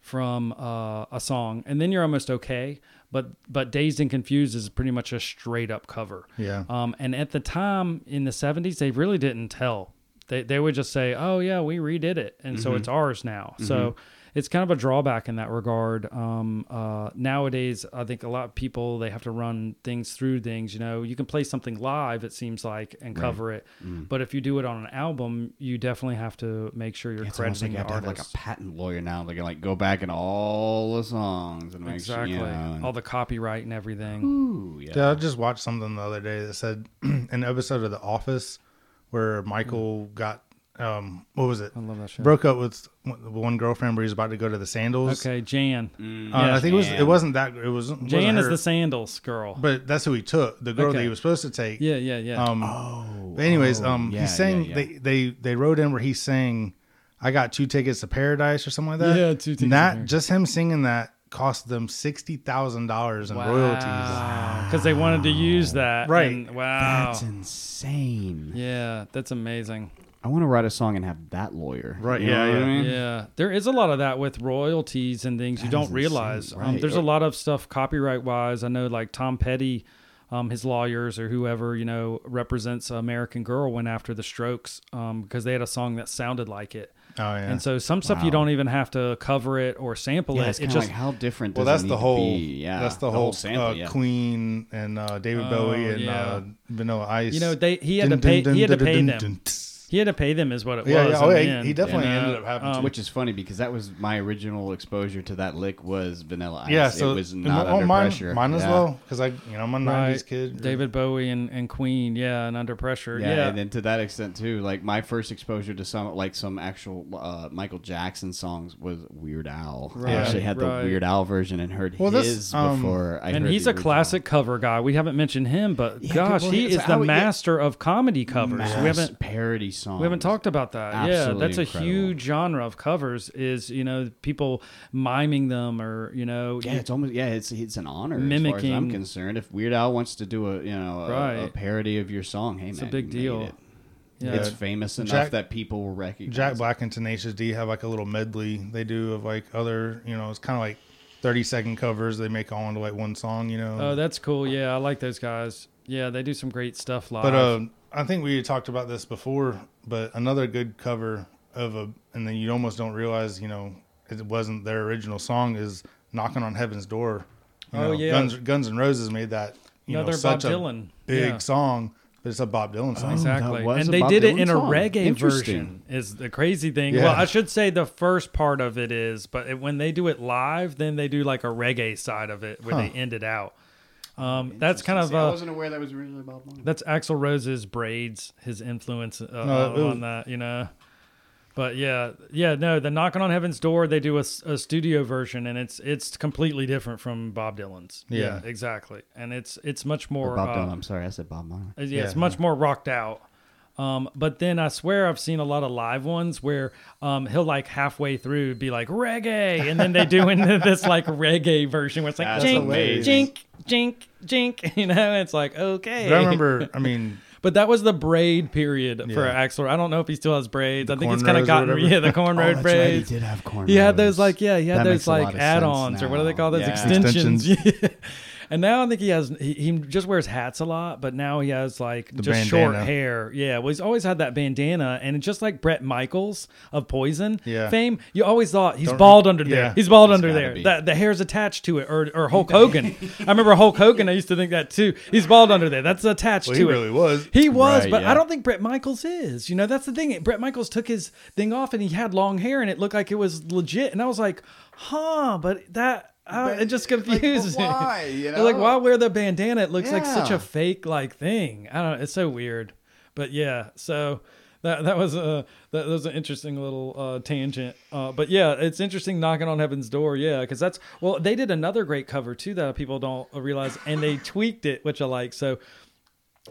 from uh, a song, and then you're almost okay. But but Dazed and Confused is pretty much a straight up cover. Yeah. Um, and at the time in the 70s, they really didn't tell. They they would just say, "Oh yeah, we redid it, and so it's ours now." So it's kind of a drawback in that regard. Um, uh, nowadays, I think a lot of people they have to run things through things. You know, you can play something live, it seems like, and cover it, but if you do it on an album, you definitely have to make sure you're It's almost like crediting you the have to have like a patent lawyer now. They can like go back in all the songs and make Exactly, sure, you know, and- all the copyright and everything. Ooh, yeah. Yeah, I just watched something the other day that said an episode of The Office where Michael got um what was it? I love that show. Broke up with one girlfriend where he's about to go to the sandals. Okay, Jan. Mm. Uh, Yeah. I think it was Jan. it wasn't that it was wasn't Jan is her, the sandals girl. but that's who he took. The girl that he was supposed to take. yeah, yeah, yeah. Um Oh. but anyways, oh, um yeah, he sang yeah, yeah. they they they wrote in where he sang I got two tickets to paradise or something like that. Yeah, two tickets to And that just him singing that cost them sixty thousand dollars in royalties. Because they wanted to use that. Right. and- wow. That's insane. yeah, that's amazing. I want to write a song and have that lawyer. Right, You yeah, what yeah. I mean? Yeah, there is a lot of that with royalties and things you don't realize. insane, Um, there's a lot of stuff copyright wise. I know like Tom Petty, um, his lawyers or whoever you know represents American Girl went after the Strokes um, because they had a song that sounded like it. Oh yeah. And so some stuff you don't even have to cover it or sample Yeah, it. it's It kind of just like how different. well, does that's it the need to whole. Yeah, that's the, whole, sample. uh, yeah. Queen and uh, David Oh, Bowie and yeah. uh, Vanilla Ice. you know they he had to Dun, pay dun, he had to dun, pay dun, them. Dun, tss. He had to pay them, is what it Yeah, was. yeah. Oh, yeah, he- end, he definitely you know? ended up having to. Um, Which is funny because that was my original exposure to that lick was Vanilla Ice. yeah, so it was not oh, under mine, pressure. Mine as Yeah. well because I, you know, I'm a right, '90s kid. David Bowie and, and Queen, yeah, and Under Pressure, Yeah, yeah. and then to that extent too, like my first exposure to some like some actual uh, Michael Jackson songs was Weird Al. Right, I actually had the. Weird Al version and heard Well, this, his um, before. I and heard he's a original. classic cover guy. We haven't mentioned him, but Yeah, gosh, well, he is the I would- yeah. master of comedy covers. We haven't parody songs. we haven't talked about that. yeah, Absolutely that's a huge genre of covers. Is you know people miming them or you know Yeah, it's almost yeah, it's it's an honor as Mimicking- far as I'm concerned. If Weird Al wants to do a you know a, a Right. parody of your song, hey It's a man, big you made deal. it. yeah. It's famous enough Jack- that people will recognize. Jack. Black and Tenacious D have like a little medley they do of like other, you know, it's kind of like 30 second covers they make all into like one song, you know. Oh, that's cool. Yeah, I like those guys. Yeah, they do some great stuff live. but uh, I think we had talked about this before, but another good cover of a, and then you almost don't realize, you know, it wasn't their original song is Knocking on Heaven's Door. You Oh, know, yeah. Guns, Guns N' Roses made that, you Another know, Bob a Dylan. big Yeah. song, but it's a Bob Dylan song. Exactly. Oh, that was And they Bob did it Dylan in a reggae version. Is the crazy thing. Yeah. Well, I should say the first part of it is, but it, when they do it live, then they do like a reggae side of it where they end it out. Um, that's kind of See, I uh, wasn't aware that was originally Bob Dylan. that's Axl Rose's braids, his influence uh, No, it was- on that, you know. But yeah, yeah, no, the Knocking on Heaven's Door, they do a studio version, and it's it's completely different from Bob Dylan's. Yeah. exactly, and it's it's much Or more Bob uh, Dylan. I'm sorry, I said Bob Marley. uh, Yeah, it's Yeah. much more rocked out. Um, but then I swear I've seen a lot of live ones where um, he'll like halfway through be like reggae, and then they do into this like reggae version where it's like That's jink, amazing. jink, jink, jink. You know, it's like okay. But I remember, I mean, But that was the braid period for Yeah. Axl. I don't know if he still has braids. I think he's kind of gotten whatever. yeah the Oh, cornroad that's right, braids. He did have corn. He had those like yeah, he had That those makes a lot like add-ons or what do they call those Yeah. extensions? Yeah. And now I think he has he, he just wears hats a lot, but now he has like The just short hair. Yeah, well he's always had that bandana, and just like Bret Michaels of Poison Yeah. fame, you always thought he's Don't- bald under there. yeah. He's bald He's under there. be. That the hair's attached to it, or or Hulk Hogan. I remember Hulk Hogan. I used to think that too. He's bald under there. That's attached well, to he it. really was. He was, Right, but yeah. I don't think Bret Michaels is. You know, that's the thing. Bret Michaels took his thing off and he had long hair and it looked like it was legit. And I was like, huh, but that. Uh, it just like, confuses me. why, you They're like, why wear the bandana? It looks like such a fake like thing. I don't know. It's so weird. But yeah, so that that was a that was an interesting little uh, tangent. Uh, but yeah, it's interesting knocking on heaven's door. Yeah, because that's well, they did another great cover too that people don't realize, and they tweaked it, which I like. So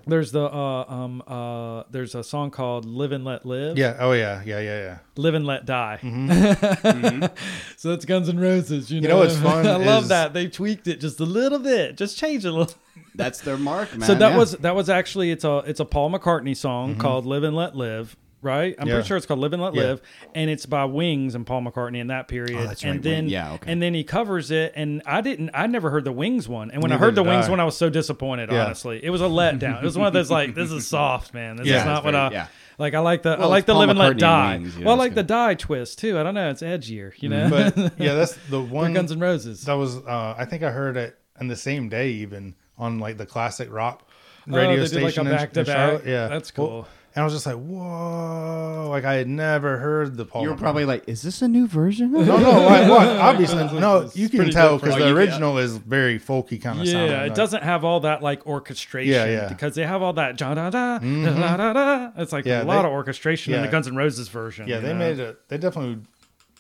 there's the uh, um uh there's a song called "Live and Let Live." Yeah. Oh yeah. Yeah. Yeah. Yeah. "Live and Let Die." Mm-hmm. so that's Guns N' Roses. You know, You know what's fun I love is- that they tweaked it just a little bit, just changed it a little. That's their mark, man. so that yeah. was that was actually it's a it's a Paul McCartney song called "Live and Let Live." Right, I'm Yeah. pretty sure it's called "Live and Let Yeah. Live," and it's by Wings and Paul McCartney in that period. Oh, that's and right, then Yeah, okay. and then he covers it, and I didn't, I never heard the Wings one, and when I heard the Wings I. one, I was so disappointed. Yeah. Honestly, it was a letdown. it was one of those like, this is soft, man. This is not what very- I like. I like the I like the Paul Live and Let Die. and Wings, you know, well, I like the. Die twist too. I don't know, it's edgier, you know. But yeah, that's the one. Guns and Roses. That was. Uh, I think I heard it in the same day, even on like the classic rock Oh, radio did, station. like, in- in. Charlotte. Yeah, That's Well, cool. And I was just like, whoa! Like I had never heard the Paul. You were McCartney. probably like, "Is this a new version?" No, no, why, why? obviously, no. You can tell because the original is very folky kind of Yeah, sound. it doesn't have all that like orchestration. Yeah, yeah. Because they have all that da da da da da da. It's like Yeah, a lot they- of orchestration in the Guns N' Roses version. Yeah, they know? made it. They definitely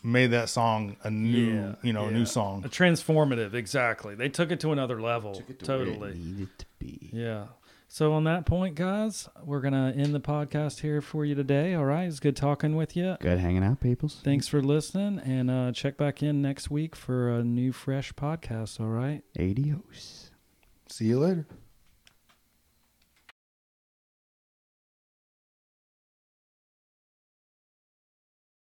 made that song a new, Yeah, you know, a yeah. new song. a transformative. Exactly, they took it to another level. Where it totally. needed to be. Yeah. So on that point, guys, we're gonna end the podcast here for you today. All right, it's good talking with you. Good hanging out, peoples. Thanks for listening, and uh, check back in next week for a new fresh podcast. All right. Adios. See you later.